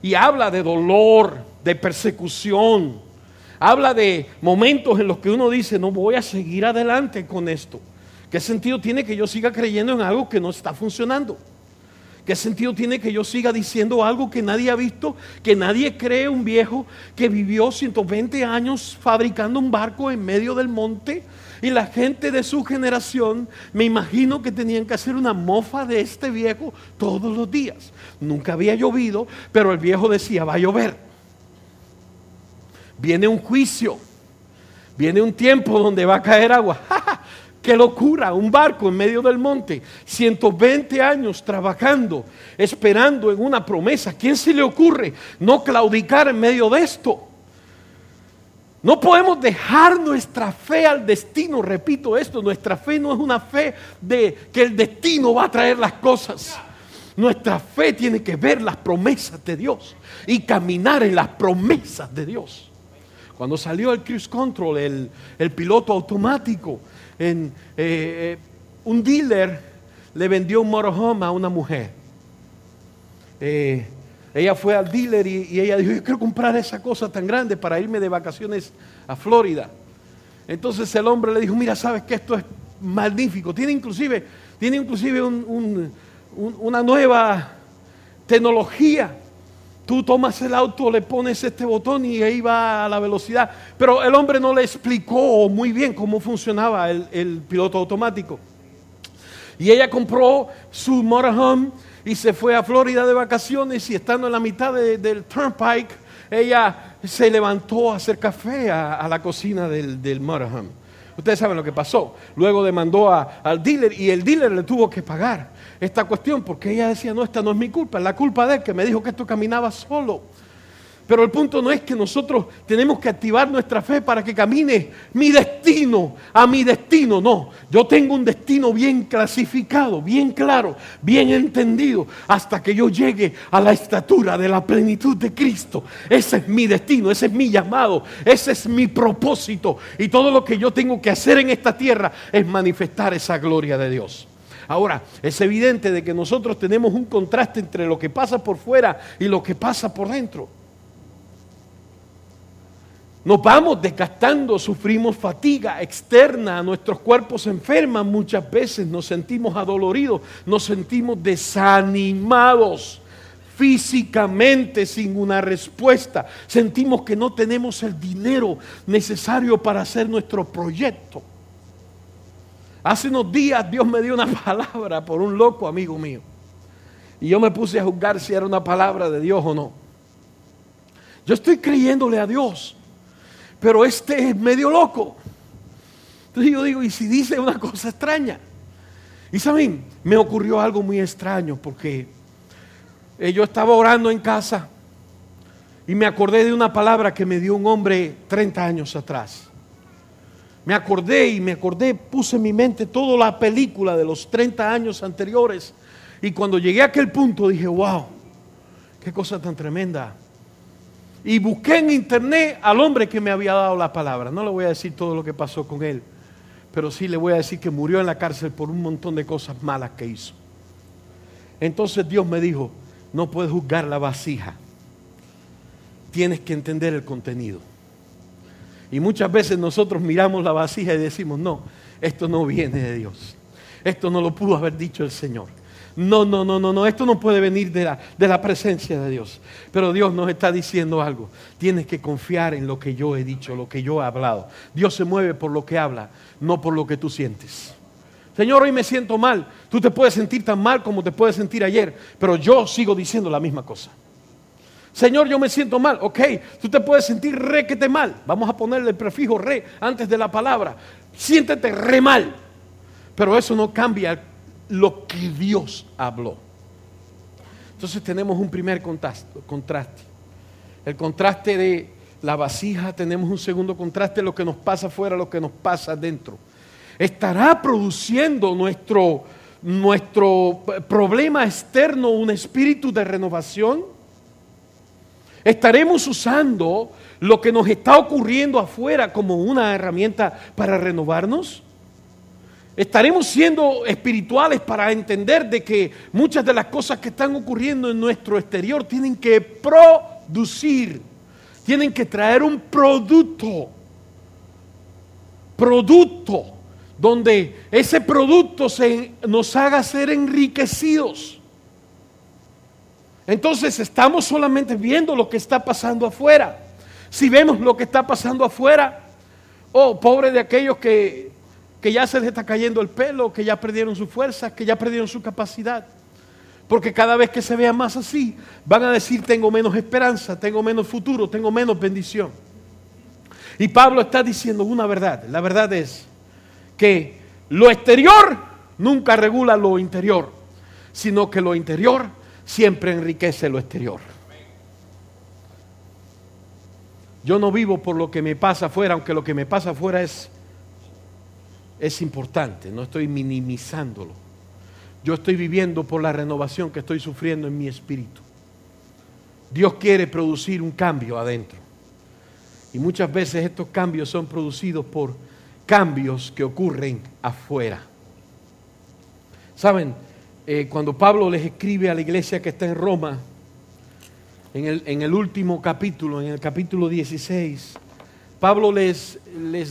Y habla de dolor, de persecución, habla de momentos en los que uno dice, no voy a seguir adelante con esto. ¿Qué sentido tiene que yo siga creyendo en algo que no está funcionando? ¿Qué sentido tiene que yo siga diciendo algo que nadie ha visto? Que nadie cree un viejo que vivió 120 años fabricando un barco en medio del monte. Y la gente de su generación, me imagino que tenían que hacer una mofa de este viejo todos los días. Nunca había llovido, pero el viejo decía, va a llover. Viene un juicio. Viene un tiempo donde va a caer agua. Qué locura, un barco en medio del monte, 120 años trabajando, esperando en una promesa. ¿Quién se le ocurre no claudicar en medio de esto? No podemos dejar nuestra fe al destino, repito esto, nuestra fe no es una fe de que el destino va a traer las cosas. Nuestra fe tiene que ver las promesas de Dios y caminar en las promesas de Dios. Cuando salió el cruise control, el, el piloto automático, eh, eh, un dealer le vendió un motorhome a una mujer. Eh, ella fue al dealer y, ella dijo, yo quiero comprar esa cosa tan grande para irme de vacaciones a Florida. Entonces el hombre le dijo, mira, sabes que esto es magnífico. Tiene inclusive, tiene inclusive una nueva tecnología Tú tomas el auto, le pones este botón y ahí va a la velocidad. Pero el hombre no le explicó muy bien cómo funcionaba el, piloto automático. Y ella compró su motorhome y se fue a Florida de vacaciones y estando en la mitad del turnpike, ella se levantó a hacer café a, la cocina del, del motorhome. Ustedes saben lo que pasó. Luego demandó al dealer y el dealer le tuvo que pagar esta cuestión porque ella decía, no, esta no es mi culpa, es la culpa de él que me dijo que esto caminaba solo. Pero el punto no es que nosotros tenemos que activar nuestra fe para que camine mi destino a mi destino. No, yo tengo un destino bien clasificado, bien claro, bien entendido, hasta que yo llegue a la estatura de la plenitud de Cristo. Ese es mi destino, ese es mi llamado, ese es mi propósito. Y todo lo que yo tengo que hacer en esta tierra es manifestar esa gloria de Dios. Ahora, es evidente de que nosotros tenemos un contraste entre lo que pasa por fuera y lo que pasa por dentro. Nos vamos desgastando, sufrimos fatiga externa, nuestros cuerpos enferman muchas veces, nos sentimos adoloridos, nos sentimos desanimados físicamente sin una respuesta. Sentimos que no tenemos el dinero necesario para hacer nuestro proyecto. Hace unos días Dios me dio una palabra por un loco amigo mío. Y yo me puse a juzgar si era una palabra de Dios o no. Yo estoy creyéndole a Dios pero este es medio loco. Entonces yo digo, ¿y si dice una cosa extraña? Y saben, me ocurrió algo muy extraño porque eh, yo estaba orando en casa y me acordé de una palabra que me dio un hombre 30 años atrás. Me acordé y me acordé, puse en mi mente toda la película de los 30 años anteriores. Y cuando llegué a aquel punto dije, wow, qué cosa tan tremenda y busqué en internet al hombre que me había dado la palabra. No le voy a decir todo lo que pasó con él, pero sí le voy a decir que murió en la cárcel por un montón de cosas malas que hizo. Entonces Dios me dijo, no puedes juzgar la vasija, tienes que entender el contenido. Y muchas veces nosotros miramos la vasija y decimos, no, esto no viene de Dios. Esto no lo pudo haber dicho el Señor. No, no, no, no, no, esto no puede venir de la, de la presencia de Dios. Pero Dios nos está diciendo algo. Tienes que confiar en lo que yo he dicho, lo que yo he hablado. Dios se mueve por lo que habla, no por lo que tú sientes. Señor, hoy me siento mal. Tú te puedes sentir tan mal como te puedes sentir ayer, pero yo sigo diciendo la misma cosa. Señor, yo me siento mal. Ok, tú te puedes sentir re que te mal. Vamos a ponerle el prefijo re antes de la palabra. Siéntete re mal. Pero eso no cambia lo que Dios habló. Entonces tenemos un primer contraste. El contraste de la vasija, tenemos un segundo contraste, lo que nos pasa afuera, lo que nos pasa dentro. ¿Estará produciendo nuestro, nuestro problema externo un espíritu de renovación? ¿Estaremos usando lo que nos está ocurriendo afuera como una herramienta para renovarnos? Estaremos siendo espirituales para entender de que muchas de las cosas que están ocurriendo en nuestro exterior tienen que producir, tienen que traer un producto, producto, donde ese producto se, nos haga ser enriquecidos. Entonces estamos solamente viendo lo que está pasando afuera. Si vemos lo que está pasando afuera, oh, pobre de aquellos que que ya se les está cayendo el pelo, que ya perdieron su fuerza, que ya perdieron su capacidad. Porque cada vez que se vea más así, van a decir, tengo menos esperanza, tengo menos futuro, tengo menos bendición. Y Pablo está diciendo una verdad. La verdad es que lo exterior nunca regula lo interior, sino que lo interior siempre enriquece lo exterior. Yo no vivo por lo que me pasa afuera, aunque lo que me pasa afuera es es importante, no estoy minimizándolo. Yo estoy viviendo por la renovación que estoy sufriendo en mi espíritu. Dios quiere producir un cambio adentro. Y muchas veces estos cambios son producidos por cambios que ocurren afuera. Saben, eh, cuando Pablo les escribe a la iglesia que está en Roma, en el, último capítulo, en el capítulo 16, Pablo les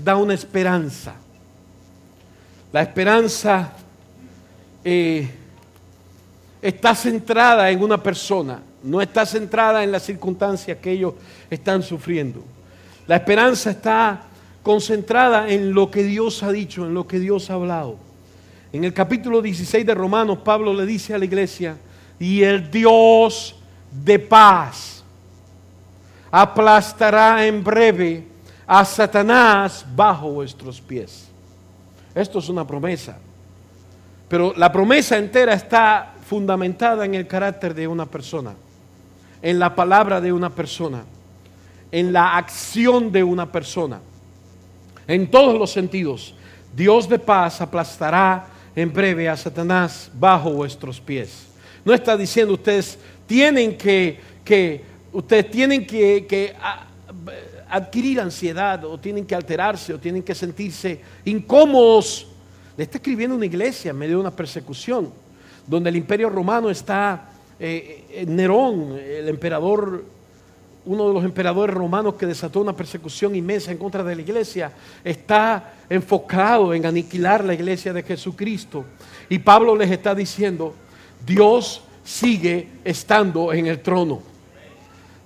da una esperanza. La esperanza eh, está centrada en una persona, no está centrada en las circunstancias que ellos están sufriendo. La esperanza está concentrada en lo que Dios ha dicho, en lo que Dios ha hablado. En el capítulo 16 de Romanos, Pablo le dice a la iglesia, y el Dios de paz aplastará en breve a Satanás bajo vuestros pies. Esto es una promesa. Pero la promesa entera está fundamentada en el carácter de una persona, en la palabra de una persona, en la acción de una persona, en todos los sentidos. Dios de paz aplastará en breve a Satanás bajo vuestros pies. No está diciendo ustedes tienen que, que ustedes tienen que, que adquirir ansiedad o tienen que alterarse o tienen que sentirse incómodos. Le está escribiendo una iglesia en medio de una persecución, donde el imperio romano está, eh, Nerón, el emperador, uno de los emperadores romanos que desató una persecución inmensa en contra de la iglesia, está enfocado en aniquilar la iglesia de Jesucristo. Y Pablo les está diciendo, Dios sigue estando en el trono.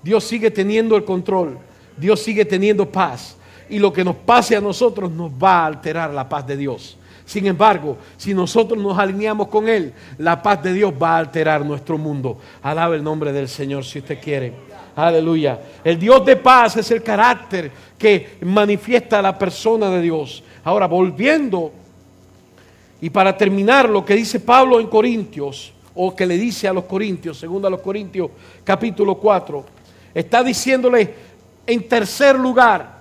Dios sigue teniendo el control. Dios sigue teniendo paz. Y lo que nos pase a nosotros nos va a alterar la paz de Dios. Sin embargo, si nosotros nos alineamos con Él, la paz de Dios va a alterar nuestro mundo. Alaba el nombre del Señor si usted quiere. Aleluya. El Dios de paz es el carácter que manifiesta la persona de Dios. Ahora, volviendo, y para terminar lo que dice Pablo en Corintios, o que le dice a los Corintios, segundo a los Corintios capítulo 4, está diciéndole en tercer lugar,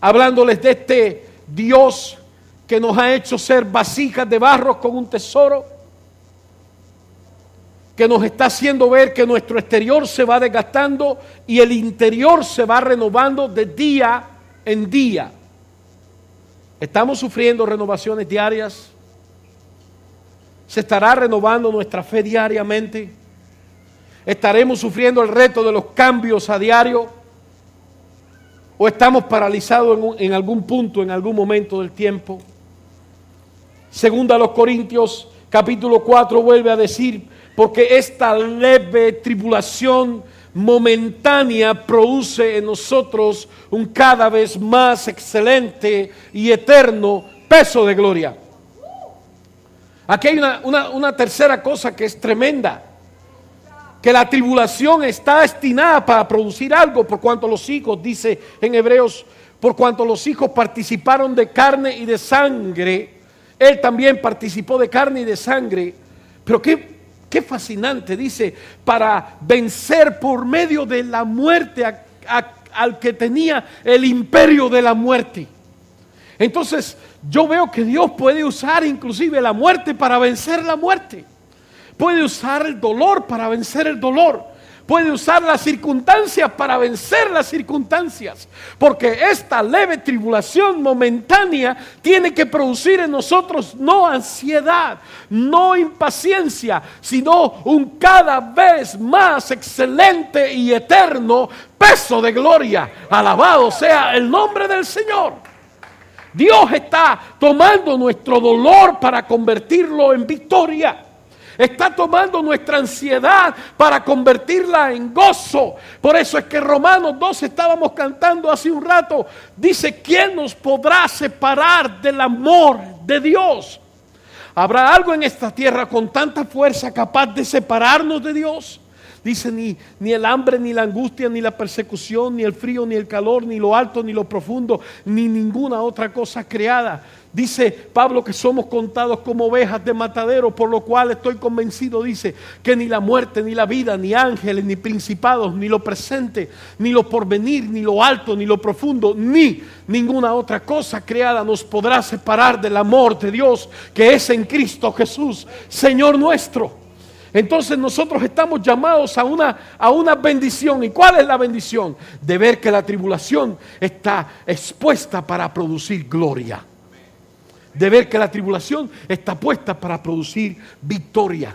hablándoles de este Dios que nos ha hecho ser vasijas de barro con un tesoro, que nos está haciendo ver que nuestro exterior se va desgastando y el interior se va renovando de día en día. Estamos sufriendo renovaciones diarias. Se estará renovando nuestra fe diariamente. Estaremos sufriendo el reto de los cambios a diario. O estamos paralizados en, algún punto, en algún momento del tiempo. Segunda a los Corintios, capítulo 4, vuelve a decir, porque esta leve tribulación momentánea produce en nosotros un cada vez más excelente y eterno peso de gloria. Aquí hay una, tercera cosa que es tremenda, que la tribulación está destinada para producir algo, por cuanto los hijos, dice en Hebreos, por cuanto los hijos participaron de carne y de sangre, él también participó de carne y de sangre, pero qué, qué fascinante, dice, para vencer por medio de la muerte al que tenía el imperio de la muerte. Entonces, yo veo que Dios puede usar inclusive la muerte para vencer la muerte. Puede usar el dolor para vencer el dolor. Puede usar las circunstancias para vencer las circunstancias. Porque esta leve tribulación momentánea tiene que producir en nosotros no ansiedad, no impaciencia, sino un cada vez más excelente y eterno peso de gloria. Alabado sea el nombre del Señor. Dios está tomando nuestro dolor para convertirlo en victoria. Está tomando nuestra ansiedad para convertirla en gozo. Por eso es que Romanos 2 estábamos cantando hace un rato. Dice, ¿quién nos podrá separar del amor de Dios? ¿Habrá algo en esta tierra con tanta fuerza capaz de separarnos de Dios? Dice, ni, ni el hambre, ni la angustia, ni la persecución, ni el frío, ni el calor, ni lo alto, ni lo profundo, ni ninguna otra cosa creada. Dice Pablo que somos contados como ovejas de matadero, por lo cual estoy convencido, dice, que ni la muerte, ni la vida, ni ángeles, ni principados, ni lo presente, ni lo porvenir, ni lo alto, ni lo profundo, ni ninguna otra cosa creada nos podrá separar del amor de Dios que es en Cristo Jesús, Señor nuestro. Entonces nosotros estamos llamados a una, a una bendición. ¿Y cuál es la bendición? De ver que la tribulación está expuesta para producir gloria. De ver que la tribulación está puesta para producir victoria.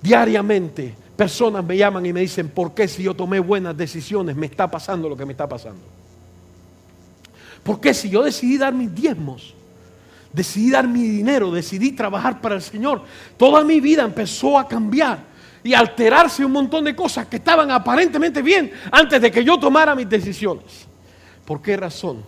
Diariamente personas me llaman y me dicen, ¿por qué si yo tomé buenas decisiones me está pasando lo que me está pasando? ¿Por qué si yo decidí dar mis diezmos? decidí dar mi dinero, decidí trabajar para el Señor, toda mi vida empezó a cambiar y alterarse un montón de cosas que estaban aparentemente bien antes de que yo tomara mis decisiones. ¿Por qué razón?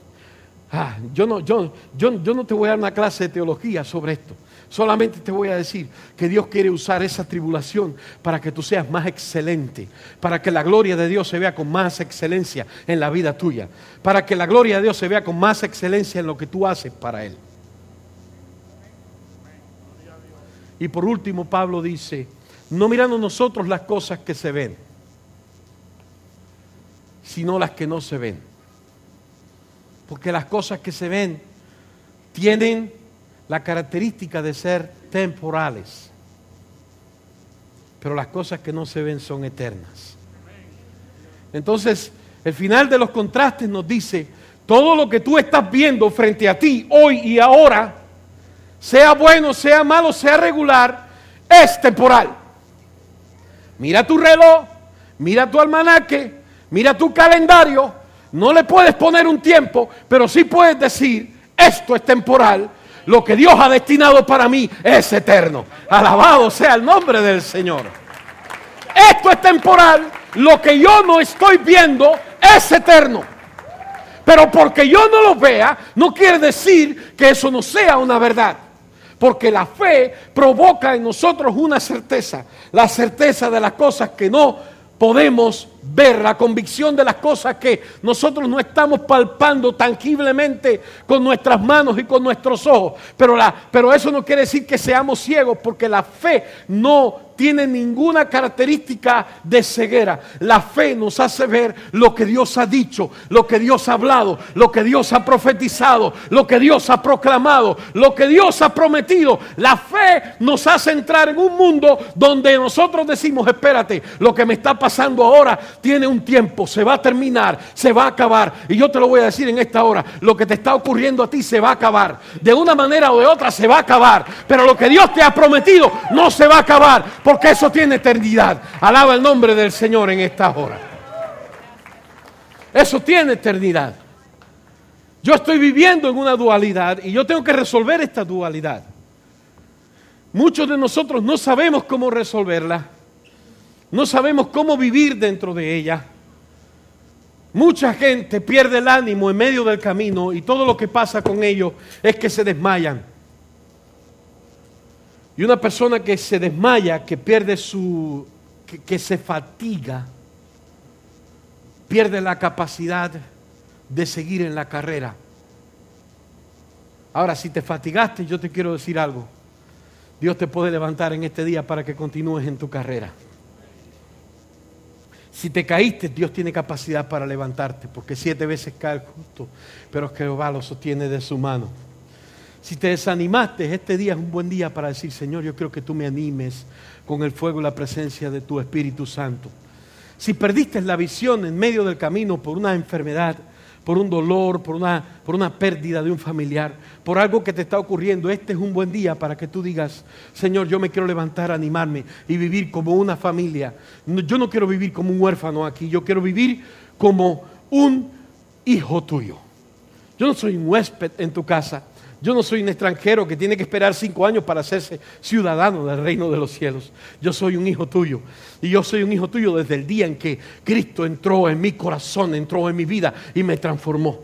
Ah, yo, no, yo, yo, yo no te voy a dar una clase de teología sobre esto. Solamente te voy a decir que Dios quiere usar esa tribulación para que tú seas más excelente, para que la gloria de Dios se vea con más excelencia en la vida tuya, para que la gloria de Dios se vea con más excelencia en lo que tú haces para Él. Y por último, Pablo dice, no mirando nosotros las cosas que se ven, sino las que no se ven. Porque las cosas que se ven tienen la característica de ser temporales. Pero las cosas que no se ven son eternas. Entonces, el final de los contrastes nos dice, todo lo que tú estás viendo frente a ti hoy y ahora, sea bueno, sea malo, sea regular, es temporal. Mira tu reloj, mira tu almanaque, mira tu calendario. No le puedes poner un tiempo, pero sí puedes decir, esto es temporal. Lo que Dios ha destinado para mí es eterno. Alabado sea el nombre del Señor. Esto es temporal. Lo que yo no estoy viendo es eterno. Pero porque yo no lo vea, no quiere decir que eso no sea una verdad. Porque la fe provoca en nosotros una certeza, la certeza de las cosas que no podemos ver, la convicción de las cosas que nosotros no estamos palpando tangiblemente con nuestras manos y con nuestros ojos. Pero, la, pero eso no quiere decir que seamos ciegos, porque la fe no tiene ninguna característica de ceguera. La fe nos hace ver lo que Dios ha dicho, lo que Dios ha hablado, lo que Dios ha profetizado, lo que Dios ha proclamado, lo que Dios ha prometido. La fe nos hace entrar en un mundo donde nosotros decimos, espérate, lo que me está pasando ahora tiene un tiempo, se va a terminar, se va a acabar. Y yo te lo voy a decir en esta hora, lo que te está ocurriendo a ti se va a acabar. De una manera o de otra se va a acabar. Pero lo que Dios te ha prometido no se va a acabar porque eso tiene eternidad. Alaba el nombre del Señor en esta hora. Eso tiene eternidad. Yo estoy viviendo en una dualidad y yo tengo que resolver esta dualidad. Muchos de nosotros no sabemos cómo resolverla. No sabemos cómo vivir dentro de ella. Mucha gente pierde el ánimo en medio del camino y todo lo que pasa con ellos es que se desmayan. Y una persona que se desmaya, que pierde su, que, se fatiga, pierde la capacidad de seguir en la carrera. Ahora, si te fatigaste, yo te quiero decir algo. Dios te puede levantar en este día para que continúes en tu carrera. Si te caíste, Dios tiene capacidad para levantarte, porque siete veces cae el justo, pero Jehová lo sostiene de su mano. Si te desanimaste, este día es un buen día para decir, Señor, yo creo que tú me animes con el fuego y la presencia de tu Espíritu Santo. Si perdiste la visión en medio del camino por una enfermedad, por un dolor, por una, por una pérdida de un familiar, por algo que te está ocurriendo, este es un buen día para que tú digas, Señor, yo me quiero levantar, animarme y vivir como una familia. Yo no quiero vivir como un huérfano aquí, yo quiero vivir como un hijo tuyo. Yo no soy un huésped en tu casa, yo no soy un extranjero que tiene que esperar cinco años para hacerse ciudadano del reino de los cielos. Yo soy un hijo tuyo. Y yo soy un hijo tuyo desde el día en que Cristo entró en mi corazón, entró en mi vida y me transformó.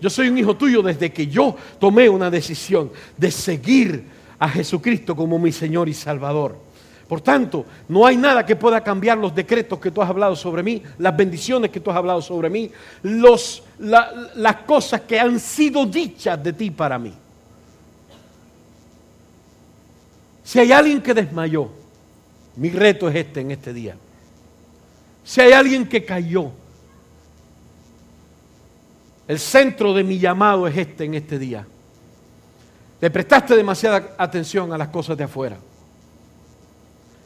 Yo soy un hijo tuyo desde que yo tomé una decisión de seguir a Jesucristo como mi Señor y Salvador. Por tanto, no hay nada que pueda cambiar los decretos que tú has hablado sobre mí, las bendiciones que tú has hablado sobre mí, las cosas que han sido dichas de ti para mí. Si hay alguien que desmayó, mi reto es este en este día. Si hay alguien que cayó, el centro de mi llamado es este en este día. Le prestaste demasiada atención a las cosas de afuera.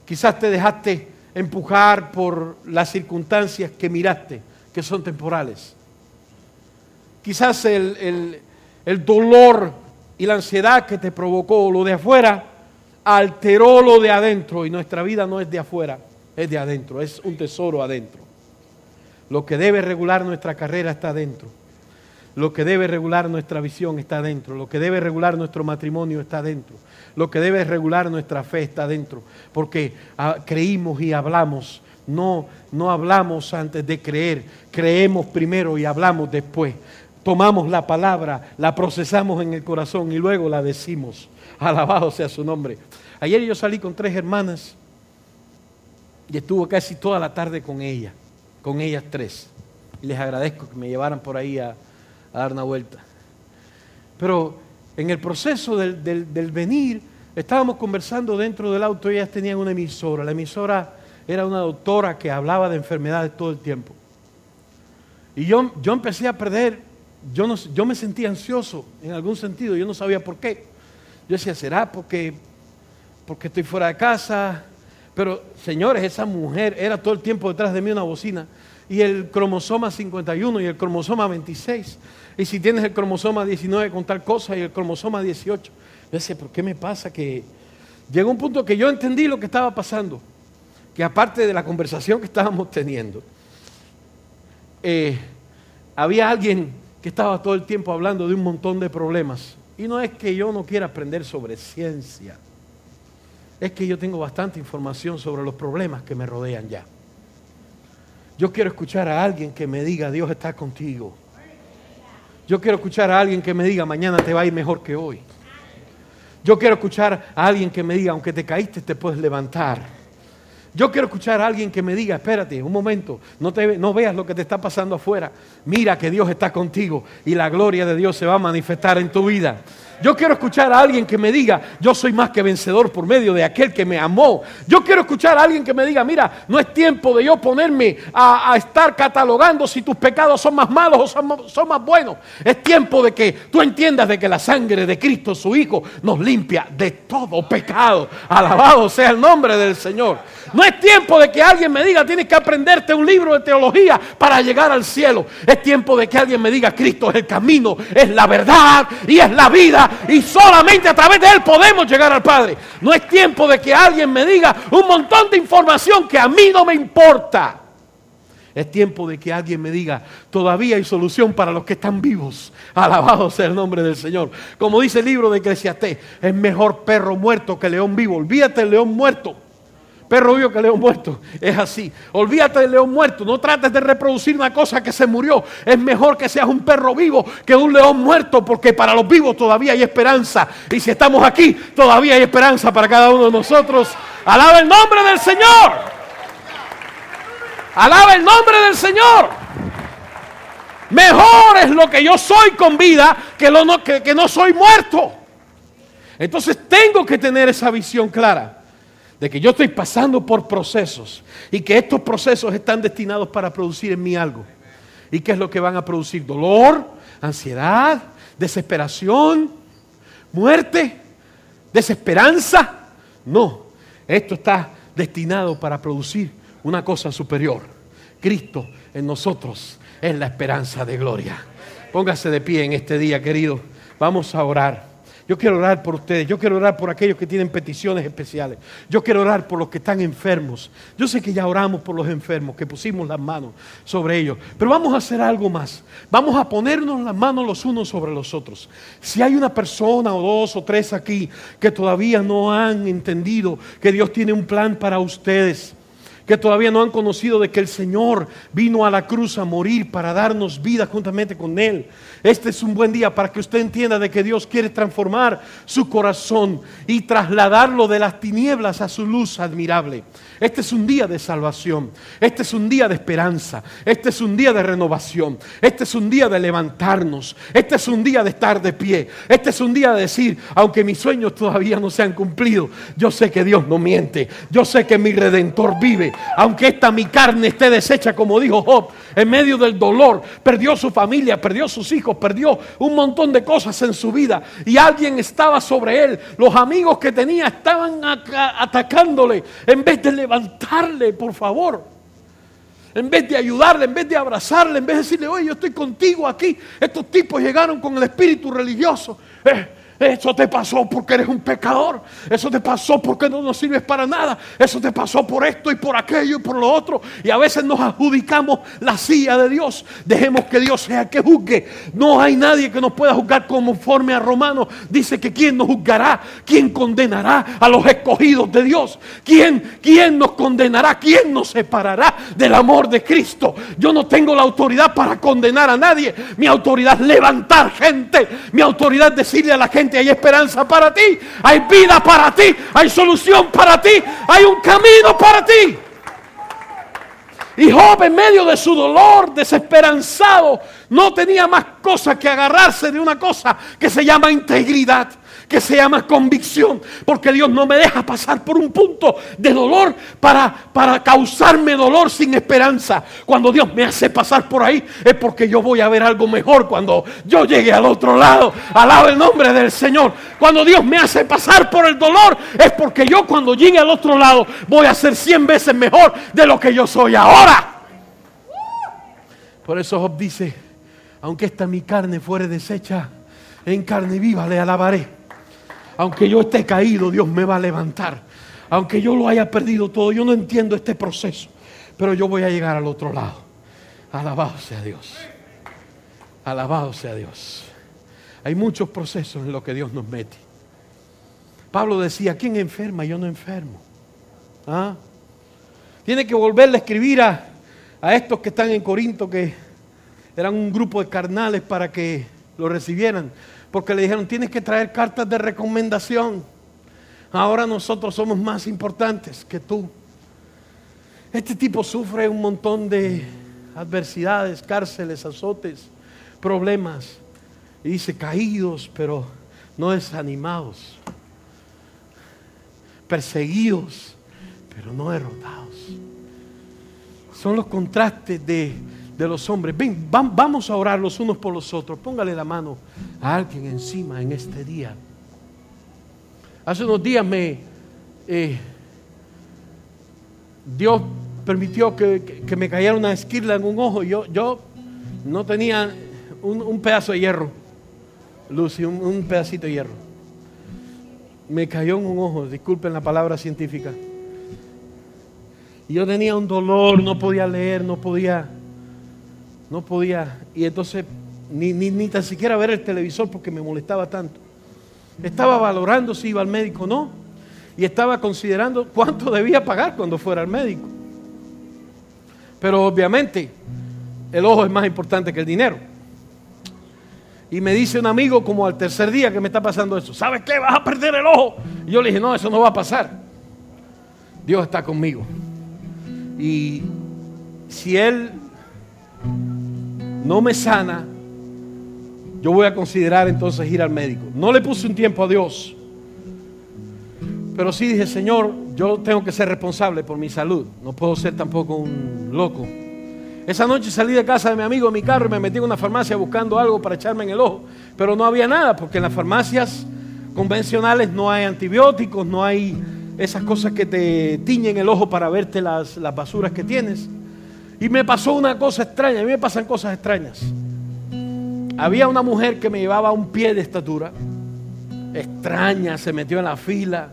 Quizás te dejaste empujar por las circunstancias que miraste, que son temporales. Quizás el, el dolor y la ansiedad que te provocó lo de afuera alteró lo de adentro y nuestra vida no es de afuera, es de adentro, es un tesoro adentro. Lo que debe regular nuestra carrera está adentro. Lo que debe regular nuestra visión está adentro. Lo que debe regular nuestro matrimonio está adentro. Lo que debe regular nuestra fe está adentro. Porque ah, creímos y hablamos. No, no hablamos antes de creer. Creemos primero y hablamos después. Tomamos la palabra, la procesamos en el corazón y luego la decimos. Alabado sea su nombre. Ayer yo salí con tres hermanas y estuve casi toda la tarde con ellas, con ellas tres. Y les agradezco que me llevaran por ahí a, dar una vuelta. Pero en el proceso del, del, venir, estábamos conversando dentro del auto, ellas tenían una emisora. La emisora era una doctora que hablaba de enfermedades todo el tiempo. Y yo, yo empecé a perder, yo, no, yo me sentía ansioso en algún sentido, yo no sabía por qué. Yo decía, ¿será porque, porque estoy fuera de casa? Pero, señores, esa mujer era todo el tiempo detrás de mí una bocina. Y el cromosoma 51 y el cromosoma 26. Y si tienes el cromosoma 19 con tal cosa y el cromosoma 18. Yo decía, ¿por qué me pasa que... Llegó un punto que yo entendí lo que estaba pasando. Que aparte de la conversación que estábamos teniendo, eh, había alguien que estaba todo el tiempo hablando de un montón de problemas. Y no es que yo no quiera aprender sobre ciencia es que yo tengo bastante información sobre los problemas que me rodean ya. Yo quiero escuchar a alguien que me diga, Dios está contigo. Yo quiero escuchar a alguien que me diga, mañana te va a ir mejor que hoy. Yo quiero escuchar a alguien que me diga, aunque te caíste, te puedes levantar. Yo quiero escuchar a alguien que me diga, espérate, un momento, no, te, no veas lo que te está pasando afuera. Mira que Dios está contigo y la gloria de Dios se va a manifestar en tu vida. Yo quiero escuchar a alguien que me diga, yo soy más que vencedor por medio de aquel que me amó. Yo quiero escuchar a alguien que me diga, mira, no es tiempo de yo ponerme a, estar catalogando si tus pecados son más malos o son, son, más buenos. Es tiempo de que tú entiendas de que la sangre de Cristo, su Hijo, nos limpia de todo pecado. Alabado sea el nombre del Señor. No es tiempo de que alguien me diga, tienes que aprenderte un libro de teología para llegar al cielo. Es tiempo de que alguien me diga, Cristo es el camino, es la verdad y es la vida y solamente a través de Él podemos llegar al Padre. No es tiempo de que alguien me diga un montón de información que a mí no me importa. Es tiempo de que alguien me diga, todavía hay solución para los que están vivos. Alabado sea el nombre del Señor. Como dice el libro de Eclesiastés, es mejor perro muerto que león vivo. Olvídate del león muerto perro vivo que león muerto. Es así. Olvídate del león muerto. No trates de reproducir una cosa que se murió. Es mejor que seas un perro vivo que un león muerto, porque para los vivos todavía hay esperanza. Y si estamos aquí, todavía hay esperanza para cada uno de nosotros. Alaba el nombre del Señor. Alaba el nombre del Señor. Mejor es lo que yo soy con vida que, lo que no soy muerto. Entonces tengo que tener esa visión clara de que yo estoy pasando por procesos y que estos procesos están destinados para producir en mí algo. ¿Y qué es lo que van a producir? Dolor, ansiedad, desesperación, muerte, desesperanza. No, esto está destinado para producir una cosa superior. Cristo en nosotros es la esperanza de gloria. Póngase de pie en este día, querido. Vamos a orar. Yo quiero orar por ustedes, yo quiero orar por aquellos que tienen peticiones especiales, yo quiero orar por los que están enfermos. Yo sé que ya oramos por los enfermos, que pusimos las manos sobre ellos, pero vamos a hacer algo más. Vamos a ponernos las manos los unos sobre los otros. Si hay una persona o dos o tres aquí que todavía no han entendido que Dios tiene un plan para ustedes, que todavía no han conocido de que el Señor vino a la cruz a morir para darnos vida juntamente con Él. Este es un buen día para que usted entienda de que Dios quiere transformar su corazón y trasladarlo de las tinieblas a su luz admirable. Este es un día de salvación. Este es un día de esperanza. Este es un día de renovación. Este es un día de levantarnos. Este es un día de estar de pie. Este es un día de decir, aunque mis sueños todavía no se han cumplido, yo sé que Dios no miente. Yo sé que mi redentor vive. Aunque esta mi carne esté deshecha, como dijo Job, en medio del dolor, perdió su familia, perdió sus hijos, perdió un montón de cosas en su vida. Y alguien estaba sobre él. Los amigos que tenía estaban atacándole en vez de levantarle, por favor. En vez de ayudarle, en vez de abrazarle, en vez de decirle, oye, yo estoy contigo aquí. Estos tipos llegaron con el espíritu religioso. Eh, eso te pasó porque eres un pecador. Eso te pasó porque no nos sirves para nada. Eso te pasó por esto y por aquello y por lo otro. Y a veces nos adjudicamos la silla de Dios. Dejemos que Dios sea que juzgue. No hay nadie que nos pueda juzgar conforme a Romanos. Dice que quién nos juzgará, quién condenará a los escogidos de Dios. ¿Quién, quién nos condenará, quién nos separará del amor de Cristo. Yo no tengo la autoridad para condenar a nadie. Mi autoridad es levantar gente. Mi autoridad es decirle a la gente hay esperanza para ti, hay vida para ti, hay solución para ti, hay un camino para ti. Y Job en medio de su dolor, desesperanzado, no tenía más cosa que agarrarse de una cosa que se llama integridad que se llama convicción, porque Dios no me deja pasar por un punto de dolor para, para causarme dolor sin esperanza. Cuando Dios me hace pasar por ahí es porque yo voy a ver algo mejor cuando yo llegue al otro lado. Alaba el nombre del Señor. Cuando Dios me hace pasar por el dolor es porque yo cuando llegue al otro lado voy a ser cien veces mejor de lo que yo soy ahora. Por eso Job dice, aunque esta mi carne fuere deshecha, en carne viva le alabaré. Aunque yo esté caído, Dios me va a levantar. Aunque yo lo haya perdido todo, yo no entiendo este proceso. Pero yo voy a llegar al otro lado. Alabado sea Dios. Alabado sea Dios. Hay muchos procesos en los que Dios nos mete. Pablo decía, ¿quién enferma? Yo no enfermo. ¿Ah? Tiene que volverle a escribir a, a estos que están en Corinto, que eran un grupo de carnales para que lo recibieran porque le dijeron, tienes que traer cartas de recomendación. Ahora nosotros somos más importantes que tú. Este tipo sufre un montón de adversidades, cárceles, azotes, problemas. Y dice, caídos, pero no desanimados. Perseguidos, pero no derrotados. Son los contrastes de de los hombres. Ven, vamos a orar los unos por los otros. Póngale la mano a alguien encima en este día. Hace unos días me eh, Dios permitió que, me cayera una esquirla en un ojo. Yo, yo no tenía un, pedazo de hierro, Lucy, un, un pedacito de hierro. Me cayó en un ojo, disculpen la palabra científica. Yo tenía un dolor, no podía leer, no podía no podía, y entonces ni, ni, tan siquiera ver el televisor porque me molestaba tanto. Estaba valorando si iba al médico o no, y estaba considerando cuánto debía pagar cuando fuera al médico. Pero obviamente el ojo es más importante que el dinero. Y me dice un amigo como al tercer día que me está pasando eso, ¿sabes qué? Vas a perder el ojo. Y yo le dije, no, eso no va a pasar. Dios está conmigo. Y si Él no me sana, yo voy a considerar entonces ir al médico. No le puse un tiempo a Dios, pero sí dije, Señor, yo tengo que ser responsable por mi salud, no puedo ser tampoco un loco. Esa noche salí de casa de mi amigo en mi carro y me metí en una farmacia buscando algo para echarme en el ojo, pero no había nada, porque en las farmacias convencionales no hay antibióticos, no hay esas cosas que te tiñen el ojo para verte las, las basuras que tienes. Y me pasó una cosa extraña, a mí me pasan cosas extrañas. Había una mujer que me llevaba un pie de estatura, extraña, se metió en la fila,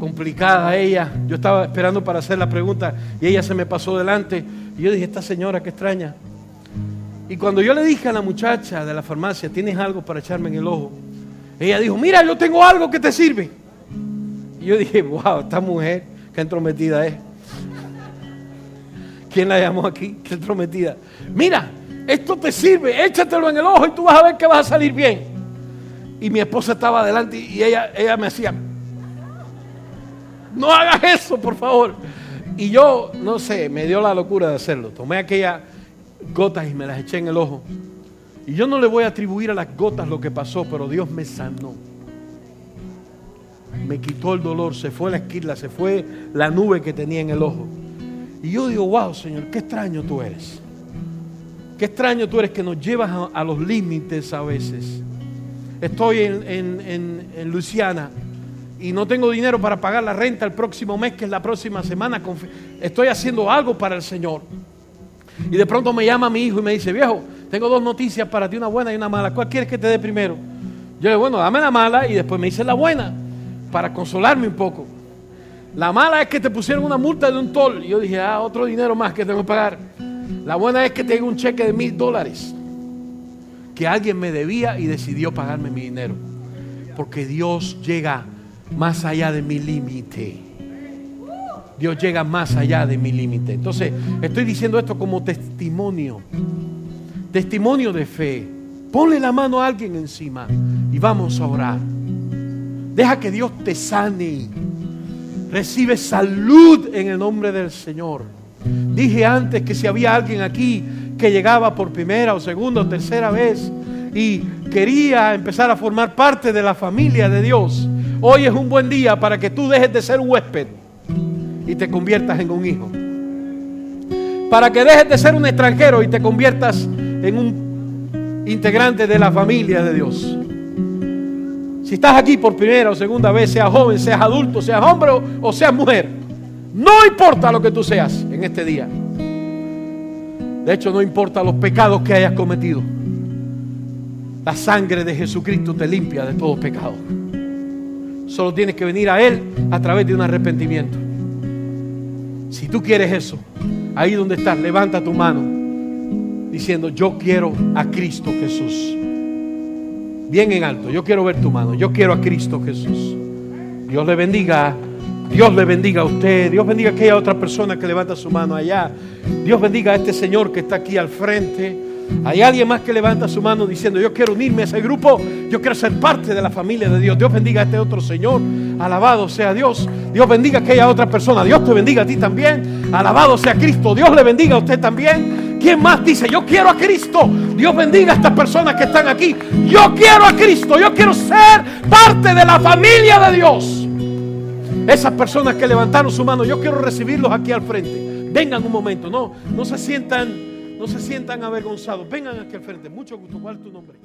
complicada ella. Yo estaba esperando para hacer la pregunta y ella se me pasó delante. Y yo dije, esta señora, qué extraña. Y cuando yo le dije a la muchacha de la farmacia, ¿tienes algo para echarme en el ojo? Ella dijo, mira, yo tengo algo que te sirve. Y yo dije, wow, esta mujer, qué entrometida es. ¿Quién la llamó aquí? Qué entrometida. Mira, esto te sirve, échatelo en el ojo y tú vas a ver que vas a salir bien. Y mi esposa estaba adelante y ella, ella me decía, no hagas eso, por favor. Y yo, no sé, me dio la locura de hacerlo. Tomé aquellas gotas y me las eché en el ojo. Y yo no le voy a atribuir a las gotas lo que pasó, pero Dios me sanó. Me quitó el dolor, se fue la esquila, se fue la nube que tenía en el ojo. Y yo digo, wow, Señor, qué extraño tú eres. Qué extraño tú eres que nos llevas a, los límites a veces. Estoy en, en, Luisiana y no tengo dinero para pagar la renta el próximo mes, que es la próxima semana. Estoy haciendo algo para el Señor. Y de pronto me llama mi hijo y me dice, viejo, tengo dos noticias para ti, una buena y una mala. ¿Cuál quieres que te dé primero? Yo le digo, bueno, dame la mala y después me dice la buena, para consolarme un poco. La mala es que te pusieron una multa de un tol. Y yo dije, ah, otro dinero más que tengo que pagar. La buena es que tengo un cheque de mil dólares que alguien me debía y decidió pagarme mi dinero. Porque Dios llega más allá de mi límite. Dios llega más allá de mi límite. Entonces, estoy diciendo esto como testimonio. Testimonio de fe. Ponle la mano a alguien encima y vamos a orar. Deja que Dios te sane. Recibe salud en el nombre del Señor. Dije antes que si había alguien aquí que llegaba por primera o segunda o tercera vez y quería empezar a formar parte de la familia de Dios, hoy es un buen día para que tú dejes de ser un huésped y te conviertas en un hijo. Para que dejes de ser un extranjero y te conviertas en un integrante de la familia de Dios. Si estás aquí por primera o segunda vez, seas joven, seas adulto, seas hombre o, seas mujer, no importa lo que tú seas en este día. De hecho, no importa los pecados que hayas cometido. La sangre de Jesucristo te limpia de todo pecado. Solo tienes que venir a Él a través de un arrepentimiento. Si tú quieres eso, ahí donde estás, levanta tu mano diciendo, yo quiero a Cristo Jesús. Bien en alto, yo quiero ver tu mano, yo quiero a Cristo Jesús. Dios le bendiga, Dios le bendiga a usted, Dios bendiga a aquella otra persona que levanta su mano allá. Dios bendiga a este Señor que está aquí al frente. Hay alguien más que levanta su mano diciendo, yo quiero unirme a ese grupo, yo quiero ser parte de la familia de Dios. Dios bendiga a este otro Señor. Alabado sea Dios. Dios bendiga a aquella otra persona. Dios te bendiga a ti también. Alabado sea Cristo. Dios le bendiga a usted también. ¿Quién más dice, yo quiero a Cristo? Dios bendiga a estas personas que están aquí. Yo quiero a Cristo. Yo quiero ser parte de la familia de Dios. Esas personas que levantaron su mano, yo quiero recibirlos aquí al frente. Vengan un momento, no, no se sientan, no se sientan avergonzados. Vengan aquí al frente. Mucho gusto. ¿Cuál es tu nombre?